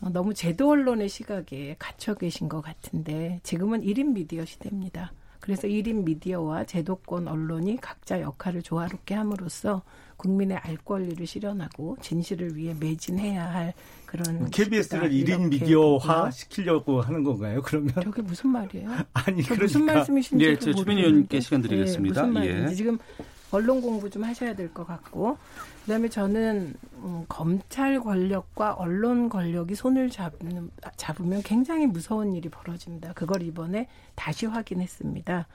S2: 어, 너무 제도 언론의 시각에 갇혀 계신 것 같은데, 지금은 1인 미디어 시대입니다. 그래서 1인 미디어와 제도권 언론이 각자 역할을 조화롭게 함으로써 국민의 알 권리를 실현하고 진실을 위해 매진해야 할 그런
S3: KBS를
S2: 시기다.
S3: 1인
S2: 이렇게
S3: 미디어화
S2: 보고요.
S3: 시키려고 하는 건가요? 그러면
S2: 저게 무슨 말이에요?
S3: 아니
S2: 그
S3: 그러니까
S2: 무슨 말씀이신지
S1: 예, 저 최민희 의원님께 시간 드리겠습니다.
S2: 무슨
S1: 예.
S2: 말인지 지금 언론 공부 좀 하셔야 될 것 같고 그다음에 저는 음, 검찰 권력과 언론 권력이 손을 잡는, 잡으면 굉장히 무서운 일이 벌어집니다. 그걸 이번에 다시 확인했습니다.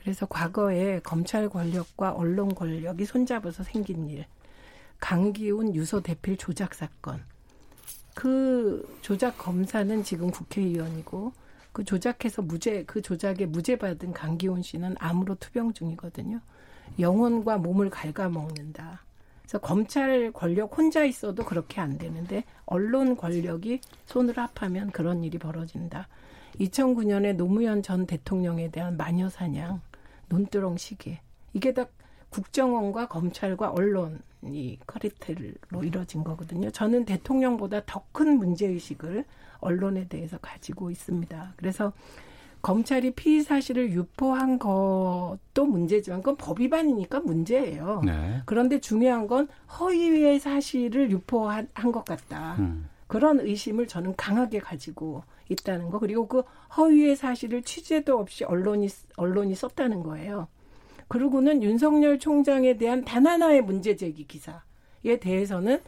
S2: 그래서 과거에 검찰 권력과 언론 권력이 손잡아서 생긴 일, 강기훈 유서 대필 조작 사건. 그 조작 검사는 지금 국회의원이고 그 조작해서 무죄 그 조작에 무죄 받은 강기훈 씨는 암으로 투병 중이거든요. 영혼과 몸을 갉아먹는다. 그래서 검찰 권력 혼자 있어도 그렇게 안 되는데 언론 권력이 손을 합하면 그런 일이 벌어진다. 2009년에 노무현 전 대통령에 대한 마녀 사냥, 논두렁 시계 이게 다 국정원과 검찰과 언론이 커리텔로 이뤄진 거거든요. 저는 대통령보다 더 큰 문제의식을 언론에 대해서 가지고 있습니다. 그래서 검찰이 피의 사실을 유포한 것도 문제지만 그건 법 위반이니까 문제예요.
S1: 네.
S2: 그런데 중요한 건 허위의 사실을 유포한 한것 같다.
S1: 음.
S2: 그런 의심을 저는 강하게 가지고 있다는 거. 그리고 그 허위의 사실을 취재도 없이 언론이 언론이 썼다는 거예요. 그리고는 윤석열 총장에 대한 단 하나의 문제 제기 기사에 대해서는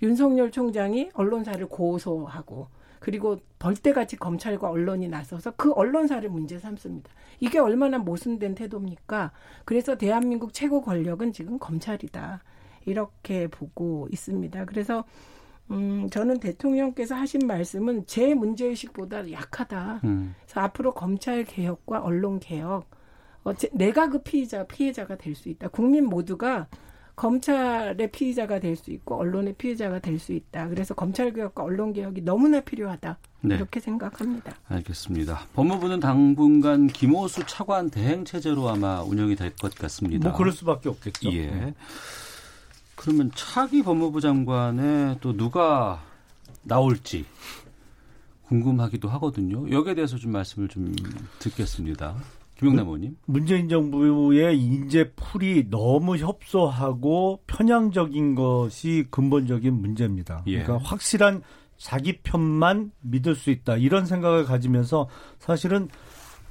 S2: 윤석열 총장이 언론사를 고소하고 그리고 벌떼같이 검찰과 언론이 나서서 그 언론사를 문제 삼습니다. 이게 얼마나 모순된 태도입니까? 그래서 대한민국 최고 권력은 지금 검찰이다. 이렇게 보고 있습니다. 그래서 음, 저는 대통령께서 하신 말씀은 제 문제의식보다 약하다.
S1: 음.
S2: 그래서 앞으로 검찰 개혁과 언론 개혁, 어, 제- 내가 그 피의자, 피해자가 될 수 있다. 국민 모두가 검찰의 피의자가 될 수 있고 언론의 피해자가 될 수 있다. 그래서 검찰 개혁과 언론 개혁이 너무나 필요하다.
S1: 네.
S2: 이렇게 생각합니다.
S1: 알겠습니다. 법무부는 당분간 김호수 차관 대행 체제로 아마 운영이 될 것 같습니다.
S3: 뭐 그럴 수밖에 없겠죠.
S1: 예. 그러면 차기 법무부 장관에 또 누가 나올지 궁금하기도 하거든요. 여기에 대해서 좀 말씀을 좀 듣겠습니다. 김용남 의원님.
S3: 문재인 정부의 인재 풀이 너무 협소하고 편향적인 것이 근본적인 문제입니다.
S1: 예.
S3: 그러니까 확실한 자기 편만 믿을 수 있다 이런 생각을 가지면서 사실은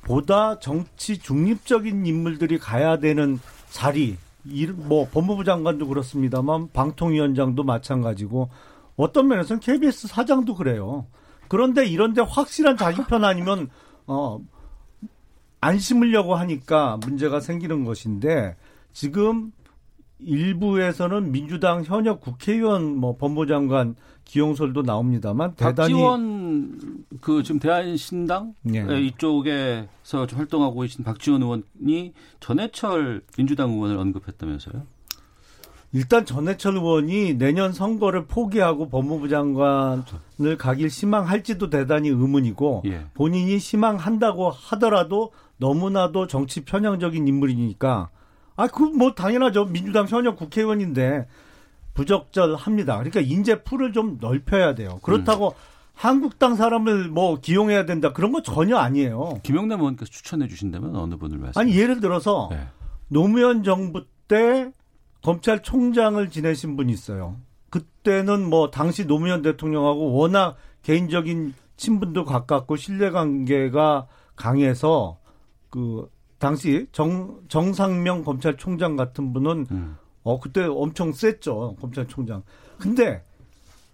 S3: 보다 정치 중립적인 인물들이 가야 되는 자리, 이- 뭐 법무부 장관도 그렇습니다만 방통위원장도 마찬가지고 어떤 면에서는 KBS 사장도 그래요. 그런데 이런데 확실한 자기 편 아니면 어. 안 심으려고 하니까 문제가 생기는 것인데 지금 일부에서는 민주당 현역 국회의원 뭐 법무장관 기용설도 나옵니다만 대단히
S1: 박지원 그 지금 대한신당
S3: 예.
S1: 네, 이쪽에서 좀 활동하고 계신 박지원 의원이 전해철 민주당 의원을 언급했다면서요?
S3: 일단 전해철 의원이 내년 선거를 포기하고 법무부 장관을 가길 희망할지도 대단히 의문이고
S1: 예.
S3: 본인이 희망한다고 하더라도 너무나도 정치 편향적인 인물이니까 아 그 뭐 당연하죠 민주당 현역 국회의원인데 부적절합니다. 그러니까 인재 풀을 좀 넓혀야 돼요. 그렇다고 한국당 사람을 뭐 기용해야 된다 그런 거 전혀 아니에요.
S1: 김영남 의원께서 추천해 주신다면 어느 분을 말씀?
S3: 아니 예를 들어서
S1: 네.
S3: 노무현 정부 때 검찰총장을 지내신 분이 있어요. 그때는 뭐 당시 노무현 대통령하고 워낙 개인적인 친분도 가깝고 신뢰관계가 강해서 그 당시 정 정상명 검찰총장 같은 분은
S1: 음.
S3: 어 그때 엄청 셌죠 검찰총장. 근데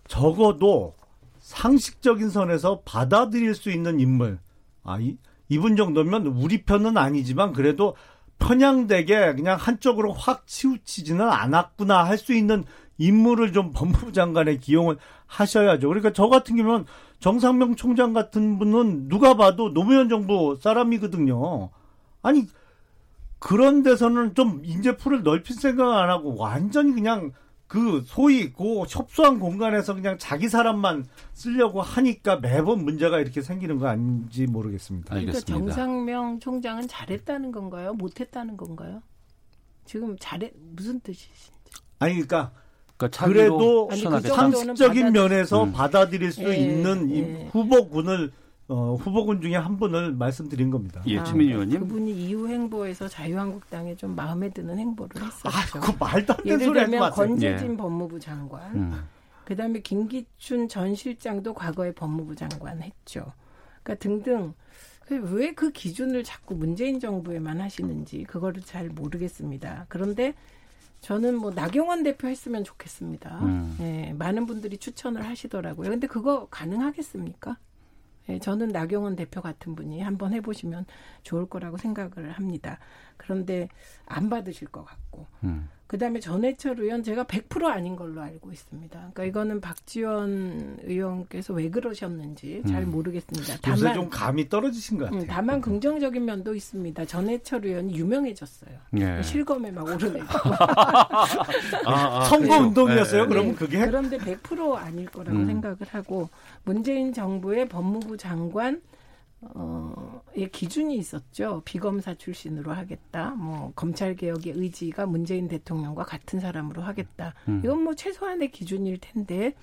S3: 적어도 상식적인 선에서 받아들일 수 있는 인물. 아, 이, 이분 정도면 우리 편은 아니지만 그래도 편향되게 그냥 한쪽으로 확 치우치지는 않았구나 할 수 있는 인물을 좀 법무부 장관에 기용을 하셔야죠. 그러니까 저 같은 경우는 정상명 총장 같은 분은 누가 봐도 노무현 정부 사람이거든요. 아니, 그런 데서는 좀 인재풀을 넓힐 생각 안 하고 완전히 그냥 그 소위 그 협소한 공간에서 그냥 자기 사람만 쓰려고 하니까 매번 문제가 이렇게 생기는 거 아닌지 모르겠습니다.
S2: 그러니까 정상명 총장은 잘했다는 건가요? 못했다는 건가요? 지금 잘해 무슨 뜻이신지?
S3: 아니 그러니까,
S1: 그러니까
S3: 그래도
S2: 아니, 그
S3: 상식적인
S2: 받아들-
S3: 면에서
S1: 음.
S3: 받아들일 수
S2: 예,
S3: 있는 이
S2: 예.
S3: 후보군을 어, 후보군 중에 한 분을 말씀드린 겁니다.
S1: 예,
S2: 아,
S1: 최민희 의원님.
S2: 그분이 이후 행보에서 자유한국당에 좀 마음에 드는 행보를 했었죠.
S3: 아, 그 말도 안 되는 소리 하지 마세요.
S2: 권재진
S1: 예.
S2: 법무부 장관,
S1: 음.
S2: 그다음에 김기춘 전 실장도 과거에 법무부 장관 했죠. 그러니까 등등 왜 그 기준을 자꾸 문재인 정부에만 하시는지 그거를 잘 모르겠습니다. 그런데 저는 뭐 나경원 대표 했으면 좋겠습니다.
S1: 음.
S2: 예, 많은 분들이 추천을 하시더라고요. 근데 그거 가능하겠습니까? 예, 저는 나경원 대표 같은 분이 한번 해보시면 좋을 거라고 생각을 합니다. 그런데 안 받으실 것 같고.
S1: 음.
S2: 그 다음에 전해철 의원 제가 100% 아닌 걸로 알고 있습니다. 그러니까 이거는 박지원 의원께서 왜 그러셨는지 잘
S1: 음.
S2: 모르겠습니다.
S3: 요새
S2: 다만,
S3: 좀 감이 떨어지신 것 같아요.
S2: 음, 다만 긍정적인 면도 있습니다. 전해철 의원이 유명해졌어요.
S1: 예.
S2: 실검에 막 오르내고.
S3: 선거 운동이었어요.
S1: 네.
S3: 그러면
S2: 네,
S3: 그게
S2: 그런데 100% 아닐 거라고
S1: 음.
S2: 생각을 하고 문재인 정부의 법무부 장관 어의 기준이 있었죠. 비검사 출신으로 하겠다. 뭐 검찰 개혁의 의지가 문재인 대통령과 같은 사람으로 하겠다.
S1: 음.
S2: 이건 뭐 최소한의 기준일 텐데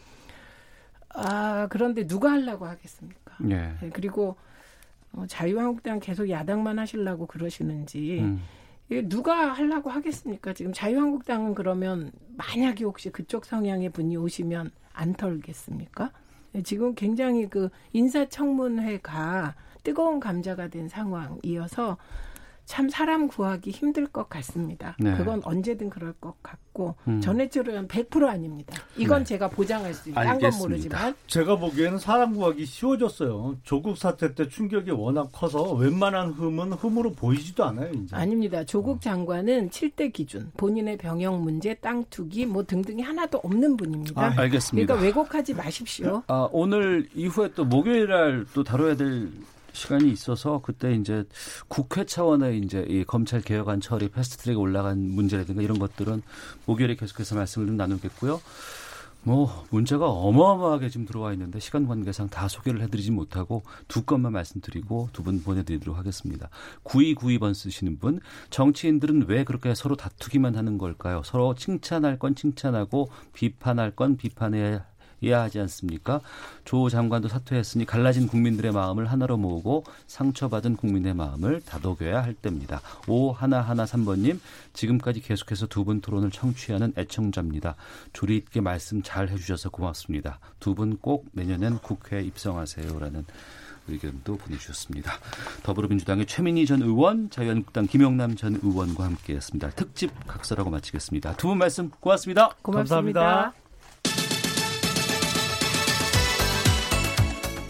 S2: 아 그런데 누가 하려고 하겠습니까?
S1: 예.
S2: 네, 그리고 어, 자유한국당 계속 야당만 하시려고 그러시는지
S1: 음.
S2: 이게 누가 하려고 하겠습니까? 지금 자유한국당은 그러면 만약에 혹시 그쪽 성향의 분이 오시면 안 털겠습니까? 네, 지금 굉장히 그 인사청문회가 뜨거운 감자가 된 상황이어서 참 사람 구하기 힘들 것 같습니다.
S1: 네.
S2: 그건 언제든 그럴 것 같고
S1: 음.
S2: 전해철 의원 100% 아닙니다. 이건
S1: 네.
S2: 제가 보장할 수 있어요. 딴건
S1: 알겠습니다.
S2: 모르지만
S3: 제가 보기에는 사람 구하기 쉬워졌어요. 조국 사태 때 충격이 워낙 커서 웬만한 흠은 흠으로 보이지도 않아요. 이제.
S2: 아닙니다. 조국 장관은 7대 기준, 본인의 병역 문제, 땅 투기 뭐 등등이 하나도 없는 분입니다.
S1: 아, 알겠습니다.
S2: 그러니까 왜곡하지 마십시오.
S1: 아, 오늘 이후에 또 목요일 날 또 다뤄야 될 시간이 있어서 그때 이제 국회 차원의 이제 이 검찰 개혁안 처리 패스트트랙에 올라간 문제라든가 이런 것들은 목요일에 계속해서 말씀을 좀 나누겠고요. 뭐 문제가 어마어마하게 지금 들어와 있는데 시간 관계상 다 소개를 해드리지 못하고 두 건만 말씀드리고 두 분 보내드리도록 하겠습니다. 9292번 쓰시는 분 정치인들은 왜 그렇게 서로 다투기만 하는 걸까요? 서로 칭찬할 건 칭찬하고 비판할 건 비판해야 해야 하지 않습니까? 조 장관도 사퇴했으니 갈라진 국민들의 마음을 하나로 모으고 상처받은 국민의 마음을 다독여야 할 때입니다. 오 하나 하나 3번님 지금까지 계속해서 두 분 토론을 청취하는 애청자입니다. 조리 있게 말씀 잘 해주셔서 고맙습니다. 두 분 꼭 내년엔 국회에 입성하세요라는 의견도 보내주셨습니다. 더불어민주당의 최민희 전 의원, 자유한국당 김영남 전 의원과 함께했습니다. 특집 각서라고 마치겠습니다. 두 분 말씀 고맙습니다.
S2: 고맙습니다.
S3: 감사합니다.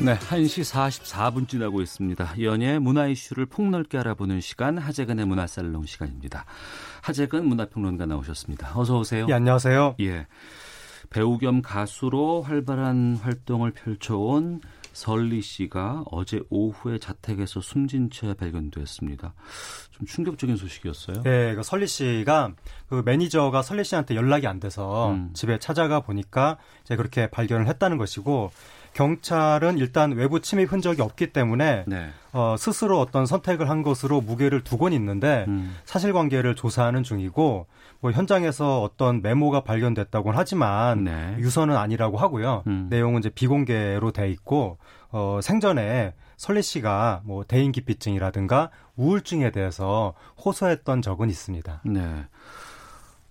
S1: 네, 1시 44분 지나고 있습니다. 연예 문화 이슈를 폭넓게 알아보는 시간 하재근의 문화살롱 시간입니다. 하재근 문화평론가 나오셨습니다. 어서 오세요.
S11: 예, 안녕하세요.
S1: 예. 배우 겸 가수로 활발한 활동을 펼쳐온 설리 씨가 어제 오후에 자택에서 숨진 채 발견됐습니다. 좀 충격적인 소식이었어요.
S11: 네, 그 설리 씨가 그 매니저가 설리 씨한테 연락이 안 돼서
S1: 음.
S11: 집에 찾아가 보니까 이제 그렇게 발견을 했다는 것이고 경찰은 일단 외부 침입 흔적이 없기 때문에
S1: 네.
S11: 어, 스스로 어떤 선택을 한 것으로 무게를 두곤 있는데
S1: 음.
S11: 사실관계를 조사하는 중이고 뭐 현장에서 어떤 메모가 발견됐다고는 하지만
S1: 네.
S11: 유서는 아니라고 하고요.
S1: 음.
S11: 내용은 이제 비공개로 돼 있고 어, 생전에 설리 씨가 뭐 대인기피증이라든가 우울증에 대해서 호소했던 적은 있습니다.
S1: 네.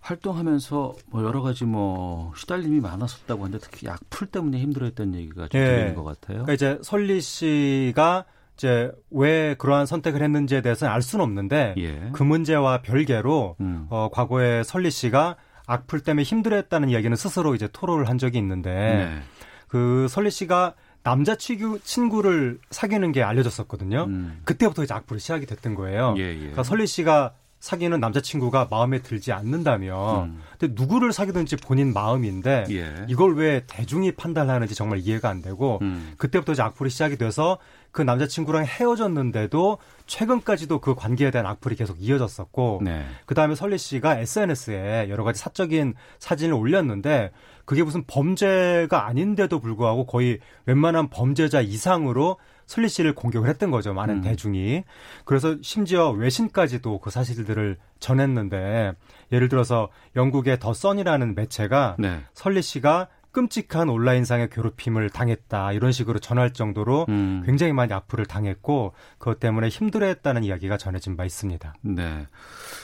S1: 활동하면서 뭐 여러 가지 뭐 시달림이 많았었다고 하는데 특히 약풀 때문에 힘들어했던 얘기가 좀
S11: 예.
S1: 들리는 것 같아요.
S11: 그러니까 이제 설리 씨가 이제 왜 그러한 선택을 했는지에 대해서는 알 수는 없는데
S1: 예.
S11: 그 문제와 별개로
S1: 음.
S11: 어, 과거에 설리 씨가 악플 때문에 힘들어했다는 이야기는 스스로 이제 토로를 한 적이 있는데
S1: 네.
S11: 그 설리 씨가 남자 친구, 친구를 사귀는 게 알려졌었거든요.
S1: 음.
S11: 그때부터 이제 악플이 시작이 됐던 거예요.
S1: 예, 예.
S11: 그러니까 설리 씨가 사귀는 남자친구가 마음에 들지 않는다면
S1: 음.
S11: 근데 누구를 사귀든지 본인 마음인데
S1: 예.
S11: 이걸 왜 대중이 판단하는지 정말 이해가 안 되고
S1: 음.
S11: 그때부터 이제 악플이 시작이 돼서 그 남자친구랑 헤어졌는데도 최근까지도 그 관계에 대한 악플이 계속 이어졌었고
S1: 네.
S11: 그 다음에 설리 씨가 SNS에 여러 가지 사적인 사진을 올렸는데 그게 무슨 범죄가 아닌데도 불구하고 거의 웬만한 범죄자 이상으로 설리 씨를 공격을 했던 거죠. 많은
S1: 음.
S11: 대중이. 그래서 심지어 외신까지도 그 사실들을 전했는데 예를 들어서 영국의 더 선이라는 매체가
S1: 네.
S11: 설리 씨가 끔찍한 온라인상의 괴롭힘을 당했다 이런 식으로 전할 정도로
S1: 음.
S11: 굉장히 많이 악플을 당했고 그것 때문에 힘들어했다는 이야기가 전해진 바 있습니다.
S1: 네.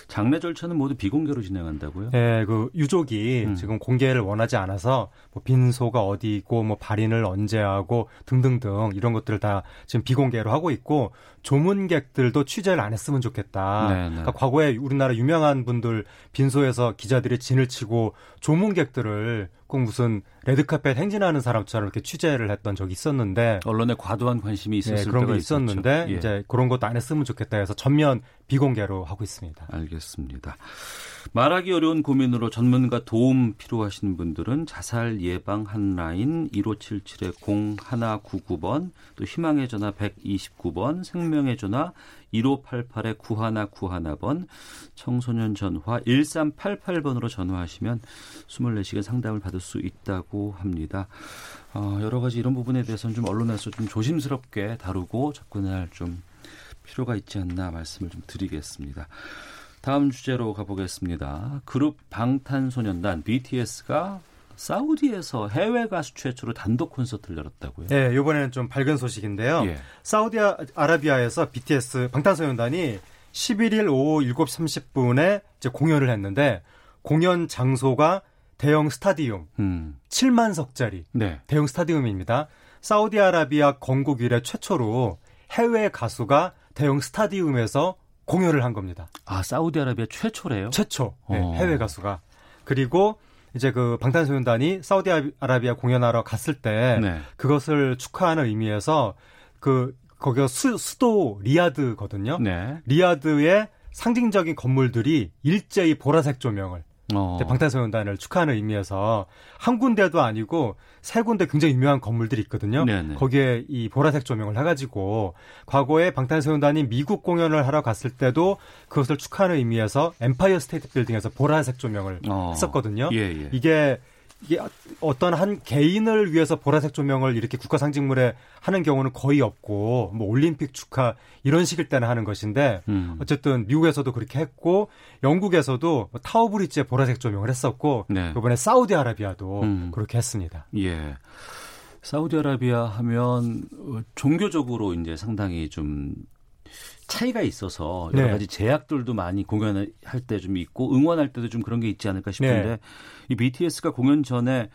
S1: 장례 절차는 모두 비공개로 진행한다고요?
S11: 네, 그 유족이
S1: 음.
S11: 지금 공개를 원하지 않아서 뭐 빈소가 어디 있고 뭐 발인을 언제 하고 등등등 이런 것들을 다 지금 비공개로 하고 있고 조문객들도 취재를 안 했으면 좋겠다.
S1: 네, 네.
S11: 그러니까 과거에 우리나라 유명한 분들 빈소에서 기자들이 진을 치고 조문객들을 꼭 무슨 레드카펫 행진하는 사람처럼 이렇게 취재를 했던 적이 있었는데
S1: 언론에 과도한 관심이 있었을
S11: 네, 그런 게 있었는데.
S1: 예.
S11: 이제 그런 것도 안 했으면 좋겠다 해서 전면 비공개로 하고 있습니다.
S1: 알겠습니다. 말하기 어려운 고민으로 전문가 도움 필요하신 분들은 자살 예방 한라인 1577의 0199번, 또 희망의 전화 129번, 생명의 전화 1588의 9191번, 청소년 전화 1388번으로 전화하시면 24시간 상담을 받을 수 있다고 합니다. 어, 여러 가지 이런 부분에 대해서는 좀 언론에서 좀 조심스럽게 다루고 접근할 좀 필요가 있지 않나 말씀을 좀 드리겠습니다. 다음 주제로 가보겠습니다. 그룹 방탄소년단 BTS가 사우디에서 해외 가수 최초로 단독 콘서트를 열었다고요?
S11: 네, 이번에는 좀 밝은 소식인데요.
S1: 예.
S11: 사우디 아라비아에서 BTS 방탄소년단이 11일 오후 7시 30분에 이제 공연을 했는데 공연 장소가 대형 스타디움
S1: 음,
S11: 7만 석짜리
S1: 네.
S11: 대형 스타디움입니다. 사우디아라비아 건국 이래 최초로 해외 가수가 대형 스타디움에서 공연을 한 겁니다.
S1: 아, 사우디아라비아 최초래요?
S11: 최초 네,
S1: 어.
S11: 해외 가수가 그리고 이제 그 방탄소년단이 사우디아라비아 공연하러 갔을 때
S1: 네.
S11: 그것을 축하하는 의미에서 그 거기가 수, 수도 리야드거든요.
S1: 네.
S11: 리야드의 상징적인 건물들이 일제히 보라색 조명을
S1: 어.
S11: 방탄소년단을 축하하는 의미에서 한 군데도 아니고 세 군데 굉장히 유명한 건물들이 있거든요.
S1: 네네.
S11: 거기에 이 보라색 조명을 해가지고 과거에 방탄소년단이 미국 공연을 하러 갔을 때도 그것을 축하하는 의미에서 엠파이어 스테이트 빌딩에서 보라색 조명을
S1: 어.
S11: 했었거든요.
S1: 예, 예.
S11: 이게 이게 어떤 한 개인을 위해서 보라색 조명을 이렇게 국가 상징물에 하는 경우는 거의 없고 뭐 올림픽 축하 이런 식일 때는 하는 것인데
S1: 음.
S11: 어쨌든 미국에서도 그렇게 했고 영국에서도 뭐 타워 브릿지에 보라색 조명을 했었고
S1: 네.
S11: 이번에 사우디아라비아도
S1: 음.
S11: 그렇게 했습니다.
S1: 예. 사우디아라비아 하면 어, 종교적으로 이제 상당히 좀 차이가 있어서 여러
S11: 네.
S1: 가지 제약들도 많이 공연할 때 좀 있고 응원할 때도 좀 그런 게 있지 않을까 싶은데
S11: 네.
S1: 이 BTS가 공연 전에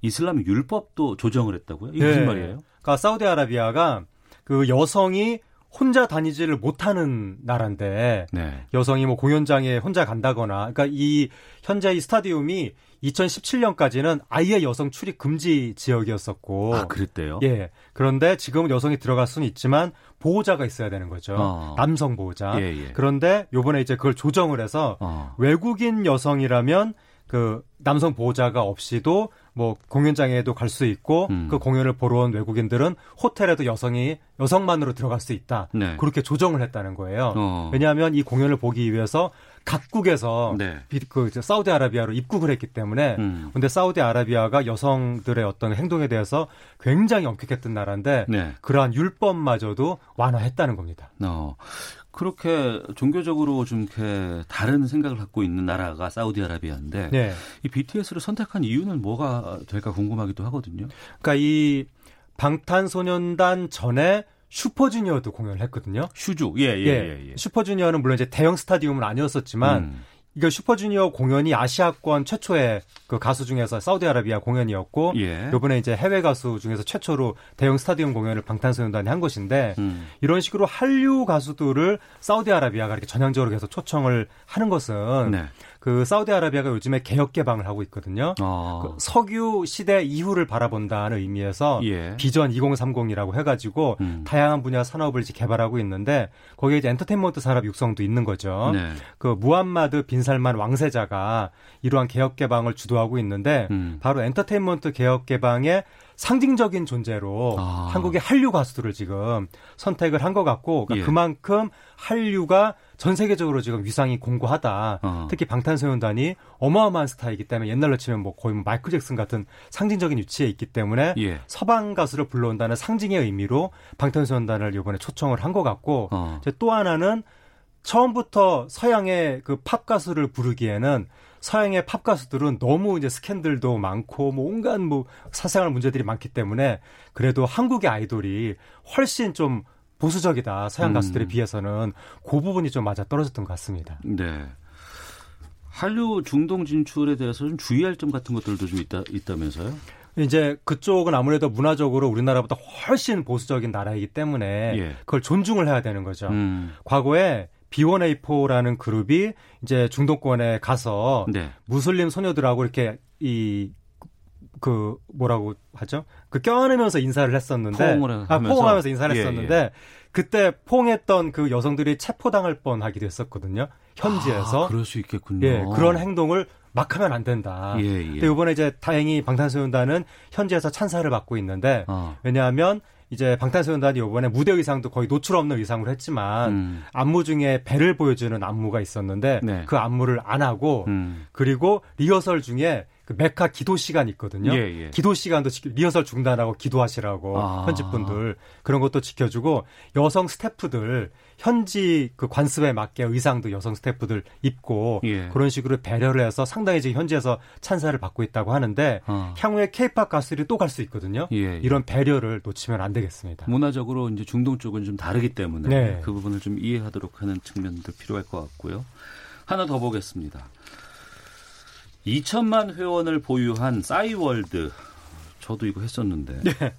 S1: 이슬람 율법도 조정을 했다고요? 이게 무슨
S11: 네.
S1: 말이에요?
S11: 그러니까 사우디아라비아가 그 여성이 혼자 다니지를 못하는 나라인데
S1: 네.
S11: 여성이 뭐 공연장에 혼자 간다거나 그러니까 이 현재 이 스타디움이 2017년까지는 아예 여성 출입 금지 지역이었었고
S1: 아, 그랬대요?
S11: 예. 그런데 지금은 여성이 들어갈 수는 있지만 보호자가 있어야 되는 거죠.
S1: 어.
S11: 남성 보호자.
S1: 예, 예.
S11: 그런데 요번에 이제 그걸 조정을 해서
S1: 어.
S11: 외국인 여성이라면 그 남성 보호자가 없이도 뭐 공연장에도 갈 수 있고
S1: 음.
S11: 그 공연을 보러 온 외국인들은 호텔에도 여성이 여성만으로 들어갈 수 있다.
S1: 네.
S11: 그렇게 조정을 했다는 거예요.
S1: 어.
S11: 왜냐하면 이 공연을 보기 위해서 각국에서
S1: 네.
S11: 비- 그 사우디아라비아로 입국을 했기 때문에
S1: 음.
S11: 근데 사우디아라비아가 여성들의 어떤 행동에 대해서 굉장히 엄격했던 나라인데
S1: 네.
S11: 그러한 율법마저도 완화했다는 겁니다.
S1: 어. 그렇게 종교적으로 좀 이렇게 다른 생각을 갖고 있는 나라가 사우디아라비아인데
S11: 네.
S1: 이 BTS를 선택한 이유는 뭐가 될까 궁금하기도 하거든요.
S11: 그러니까 이 방탄소년단 전에 슈퍼주니어도 공연을 했거든요.
S1: 슈주, 예, 예, 예. 예.
S11: 슈퍼주니어는 물론 이제 대형 스타디움은 아니었었지만
S1: 음.
S11: 이거 슈퍼주니어 공연이 아시아권 최초의 그 가수 중에서 사우디아라비아 공연이었고
S1: 예.
S11: 이번에 이제 해외 가수 중에서 최초로 대형 스타디움 공연을 방탄소년단이 한 것인데
S1: 음.
S11: 이런 식으로 한류 가수들을 사우디아라비아가 이렇게 전향적으로 계속 초청을 하는 것은
S1: 네.
S11: 그 사우디아라비아가 요즘에 개혁 개방을 하고 있거든요.
S1: 어.
S11: 그 석유 시대 이후를 바라본다는 의미에서
S1: 예.
S11: 비전 2030이라고 해가지고
S1: 음.
S11: 다양한 분야 산업을 이제 개발하고 있는데 거기에 이제 엔터테인먼트 산업 육성도 있는 거죠.
S1: 네.
S11: 그 무함마드 빈살만 왕세자가 이러한 개혁 개방을 주도하고 있는데
S1: 음.
S11: 바로 엔터테인먼트 개혁 개방의 상징적인 존재로
S1: 아.
S11: 한국의 한류 가수들을 지금 선택을 한 것 같고 그러니까
S1: 예.
S11: 그만큼 한류가 전 세계적으로 지금 위상이 공고하다.
S1: 어.
S11: 특히 방탄소년단이 어마어마한 스타이기 때문에 옛날로 치면 뭐 거의 뭐 마이클 잭슨 같은 상징적인 위치에 있기 때문에
S1: 예.
S11: 서방 가수를 불러온다는 상징의 의미로 방탄소년단을 이번에 초청을 한 것 같고
S1: 어.
S11: 또 하나는 처음부터 서양의 그 팝 가수를 부르기에는 서양의 팝 가수들은 너무 이제 스캔들도 많고 뭐 온갖 뭐 사생활 문제들이 많기 때문에 그래도 한국의 아이돌이 훨씬 좀 보수적이다 서양
S1: 음.
S11: 가수들에 비해서는 그 부분이 좀 맞아 떨어졌던 것 같습니다.
S1: 네. 한류 중동 진출에 대해서 좀 주의할 점 같은 것들도 좀 있다 있다면서요?
S11: 이제 그쪽은 아무래도 문화적으로 우리나라보다 훨씬 보수적인 나라이기 때문에
S1: 예.
S11: 그걸 존중을 해야 되는 거죠.
S1: 음.
S11: 과거에 B1A4라는 그룹이 이제 중동권에 가서
S1: 네.
S11: 무슬림 소녀들하고 이렇게 이 그 뭐라고 하죠? 그 껴안으면서 인사를 했었는데
S1: 포옹을
S11: 아,
S1: 하면서?
S11: 포옹하면서 인사를
S1: 예,
S11: 했었는데 그때 포옹했던 그 여성들이 체포당할 뻔하기도 했었거든요. 현지에서
S1: 아, 그럴 수 있겠군요.
S11: 예, 그런 행동을 막 하면 안 된다.
S1: 예, 예.
S11: 근데 이번에 이제 다행히 방탄소년단은 현지에서 찬사를 받고 있는데
S1: 어.
S11: 왜냐하면 이제 방탄소년단이 이번에 무대 의상도 거의 노출 없는 의상으로 했지만
S1: 음.
S11: 안무 중에 배를 보여주는 안무가 있었는데
S1: 네.
S11: 그 안무를 안 하고
S1: 음.
S11: 그리고 리허설 중에 그 메카 기도 시간 있거든요.
S1: 예, 예.
S11: 기도 시간도 지키- 리허설 중단하고 기도하시라고
S1: 아.
S11: 현지 분들 그런 것도 지켜주고 여성 스태프들 현지 그 관습에 맞게 의상도 여성 스태프들 입고
S1: 예.
S11: 그런 식으로 배려를 해서 상당히 지금 현지에서 찬사를 받고 있다고 하는데
S1: 어.
S11: 향후에 케이팝 가수들이 또 갈 수 있거든요.
S1: 예, 예.
S11: 이런 배려를 놓치면 안 되겠습니다.
S1: 문화적으로 이제 중동 쪽은 좀 다르기 때문에
S11: 네.
S1: 그 부분을 좀 이해하도록 하는 측면도 필요할 것 같고요. 하나 더 보겠습니다. 2천만 회원을 보유한 싸이월드 저도 이거 했었는데
S11: 네.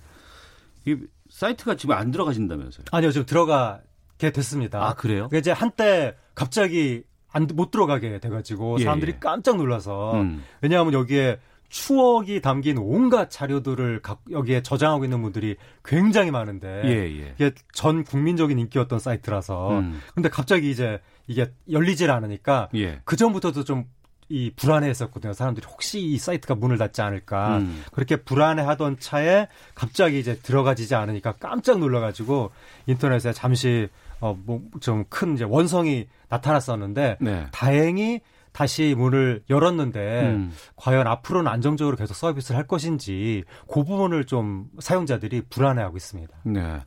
S1: 이 사이트가 지금 안 들어가신다면서요?
S11: 아니요, 지금 들어가게 됐습니다.
S1: 아 그래요?
S11: 이제 한때 갑자기 안, 못 들어가게 돼가지고
S1: 예,
S11: 사람들이
S1: 예.
S11: 깜짝 놀라서
S1: 음.
S11: 왜냐하면 여기에 추억이 담긴 온갖 자료들을 각- 여기에 저장하고 있는 분들이 굉장히 많은데
S1: 예, 예.
S11: 이게 전 국민적인 인기였던 사이트라서
S1: 음.
S11: 근데 갑자기 이제 이게 열리질 않으니까
S1: 예.
S11: 그 전부터도 좀 이 불안해했었거든요. 사람들이 혹시 이 사이트가 문을 닫지 않을까
S1: 음.
S11: 그렇게 불안해하던 차에 갑자기 이제 들어가지지 않으니까 깜짝 놀라가지고 인터넷에 잠시 어뭐좀 큰 이제 원성이 나타났었는데
S1: 네.
S11: 다행히 다시 문을 열었는데
S1: 음.
S11: 과연 앞으로는 안정적으로 계속 서비스를 할 것인지 그 부분을 좀 사용자들이 불안해하고 있습니다.
S1: 네.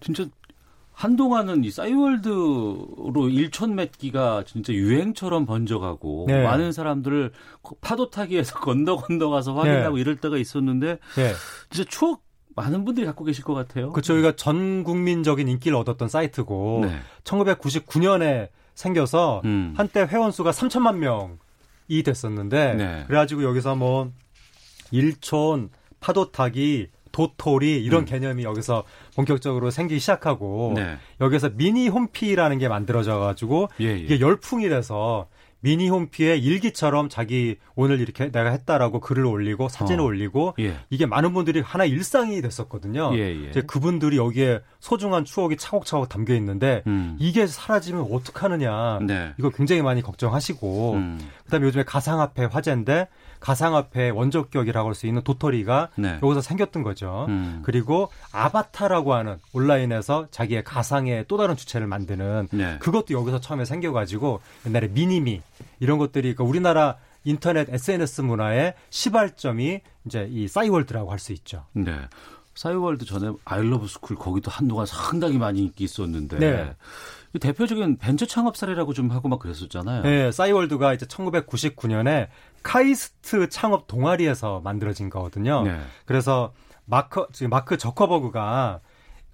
S1: 진짜 한동안은 이 싸이월드로 일촌 맺기가 진짜 유행처럼 번져가고
S11: 네.
S1: 많은 사람들을 파도 타기에서 건너 건너 가서 확인하고
S11: 네.
S1: 이럴 때가 있었는데
S11: 네.
S1: 진짜 추억 많은 분들이 갖고 계실 것 같아요.
S11: 그렇죠. 여기가 전 국민적인 인기를 얻었던 사이트고
S1: 네.
S11: 1999년에 생겨서
S1: 음.
S11: 한때 회원 수가 3천만 명이 됐었는데
S1: 네.
S11: 그래가지고 여기서 뭐 일촌, 파도 타기, 도토리 이런
S1: 음.
S11: 개념이 여기서 본격적으로 생기기 시작하고
S1: 네.
S11: 여기서 미니 홈피라는 게 만들어져 가지고
S1: 예, 예.
S11: 이게 열풍이 돼서 미니 홈피에 일기처럼 자기 오늘 이렇게 내가 했다라고 글을 올리고 사진을
S1: 어.
S11: 올리고
S1: 예.
S11: 이게 많은 분들이 하나 일상이 됐었거든요.
S1: 예, 예.
S11: 이제 그분들이 여기에 소중한 추억이 차곡차곡 담겨 있는데
S1: 음.
S11: 이게 사라지면 어떡하느냐.
S1: 네.
S11: 이거 굉장히 많이 걱정하시고
S1: 음.
S11: 그다음에 요즘에 가상화폐 화제인데 가상화폐 원조격이라고 할 수 있는 도토리가
S1: 네.
S11: 여기서 생겼던 거죠.
S1: 음.
S11: 그리고 아바타라고 하는 온라인에서 자기의 가상의 또 다른 주체를 만드는
S1: 네.
S11: 그것도 여기서 처음에 생겨가지고 옛날에 미니미 이런 것들이 그러니까 우리나라 인터넷 SNS 문화의 시발점이 이제 이 싸이월드라고 할 수 있죠.
S1: 네. 싸이월드 전에 아이러브 스쿨 거기도 한동안 상당히 많이 인기 있었는데
S11: 네.
S1: 이 대표적인 벤처 창업 사례라고 좀 하고 막 그랬었잖아요.
S11: 네, 싸이월드가 이제 1999년에 카이스트 창업 동아리에서 만들어진 거거든요.
S1: 네.
S11: 그래서 마크 지금 마크 저커버그가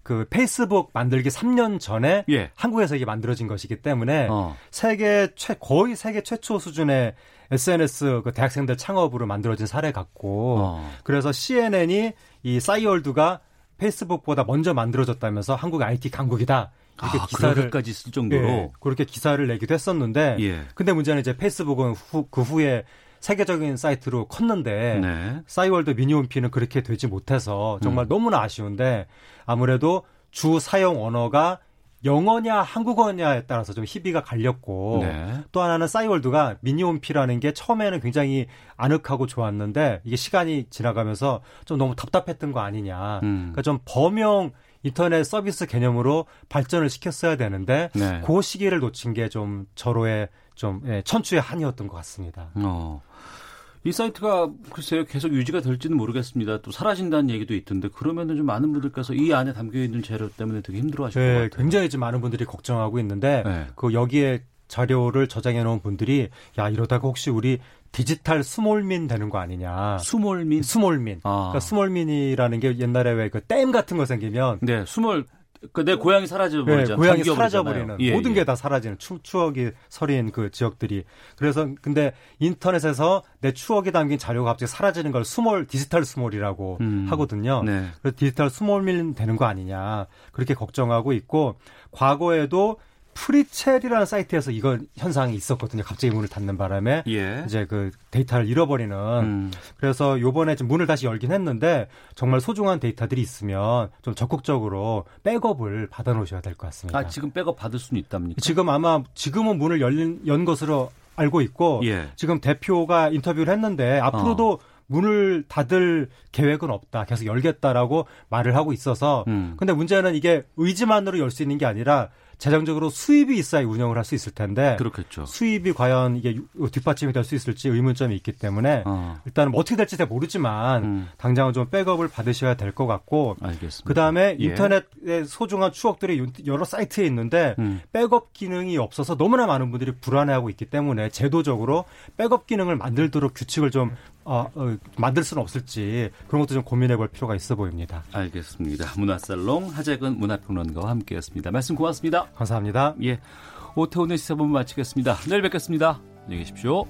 S11: 그 페이스북 만들기 3년 전에
S1: 예.
S11: 한국에서 이게 만들어진 것이기 때문에
S1: 어.
S11: 세계 최 거의 세계 최초 수준의 SNS 그 대학생들 창업으로 만들어진 사례 같고
S1: 어.
S11: 그래서 CNN이 이 싸이월드가 페이스북보다 먼저 만들어졌다면서 한국 IT 강국이다. 이렇게
S1: 아,
S11: 기사를
S1: 그렇게까지 쓸 정도로
S11: 예, 그렇게 기사를 내기도 했었는데
S1: 예.
S11: 근데 문제는 이제 페이스북은 후, 그 후에 세계적인 사이트로 컸는데
S1: 네.
S11: 싸이월드 미니홈피는 그렇게 되지 못해서 정말
S1: 음.
S11: 너무나 아쉬운데 아무래도 주 사용 언어가 영어냐 한국어냐에 따라서 좀 희비가 갈렸고
S1: 네.
S11: 또 하나는 싸이월드가 미니홈피라는 게 처음에는 굉장히 아늑하고 좋았는데 이게 시간이 지나가면서 좀 너무 답답했던 거 아니냐.
S1: 음.
S11: 그러니까 좀 범용 인터넷 서비스 개념으로 발전을 시켰어야 되는데
S1: 네.
S11: 그 시기를 놓친 게 좀 저로의 좀 예, 천추의 한이었던 것 같습니다.
S1: 어. 이 사이트가 글쎄요 계속 유지가 될지는 모르겠습니다. 또 사라진다는 얘기도 있던데 그러면은 좀 많은 분들께서 이 안에 담겨 있는 재료 때문에 되게 힘들어하실 것
S11: 네,
S1: 같아요.
S11: 굉장히 좀 많은 분들이 걱정하고 있는데
S1: 네.
S11: 그 여기에 자료를 저장해 놓은 분들이 야 이러다가 혹시 우리 디지털 수몰민 되는 거 아니냐.
S1: 수몰민.
S11: 수몰민.
S1: 아.
S11: 그러니까 수몰민이라는 게 옛날에 왜 그 댐 같은 거 생기면
S1: 네, 수몰. 그 내 고향이 사라져 버리잖아요.
S11: 네, 고향이
S1: 잠겨버리잖아요.
S11: 사라져 버리는
S1: 예,
S11: 모든
S1: 예.
S11: 게다 사라지는 추, 추억이 서린 그 지역들이 그래서 근데 인터넷에서 내 추억이 담긴 자료가 갑자기 사라지는 걸 수몰 디지털 수몰이라고
S1: 음.
S11: 하거든요.
S1: 네.
S11: 그래서 디지털 수몰민 되는 거 아니냐 그렇게 걱정하고 있고 과거에도 프리챌이라는 사이트에서 이건 현상이 있었거든요. 갑자기 문을 닫는 바람에
S1: 예.
S11: 이제 그 데이터를 잃어버리는
S1: 음.
S11: 그래서 요번에 좀 문을 다시 열긴 했는데 정말 소중한 데이터들이 있으면 좀 적극적으로 백업을 받아 놓으셔야 될 것 같습니다.
S1: 아, 지금 백업 받을 수는 있답니까?
S11: 지금 아마 지금은 문을 열린 연 것으로 알고 있고
S1: 예.
S11: 지금 대표가 인터뷰를 했는데 앞으로도 문을 닫을 계획은 없다. 계속 열겠다라고 말을 하고 있어서
S1: 음.
S11: 근데 문제는 이게 의지만으로 열 수 있는 게 아니라 재정적으로 수입이 있어야 운영을 할 수 있을 텐데
S1: 그렇겠죠.
S11: 수입이 과연 이게 유- 뒷받침이 될 수 있을지 의문점이 있기 때문에
S1: 어.
S11: 일단은 뭐 어떻게 될지 잘 모르지만
S1: 음.
S11: 당장은 좀 백업을 받으셔야 될 것 같고
S1: 알겠습니다.
S11: 그 다음에
S1: 예.
S11: 인터넷의 소중한 추억들이 여러 사이트에 있는데
S1: 음.
S11: 백업 기능이 없어서 너무나 많은 분들이 불안해하고 있기 때문에 제도적으로 백업 기능을 만들도록 규칙을 좀 어, 어, 만들 수는 없을지 그런 것도 좀 고민해 볼 필요가 있어 보입니다.
S1: 알겠습니다. 문화살롱 하재근 문화평론가와 함께했습니다. 말씀 고맙습니다.
S11: 감사합니다.
S1: 예, 오태훈의 시사본부 마치겠습니다. 내일 뵙겠습니다. 안녕히 계십시오.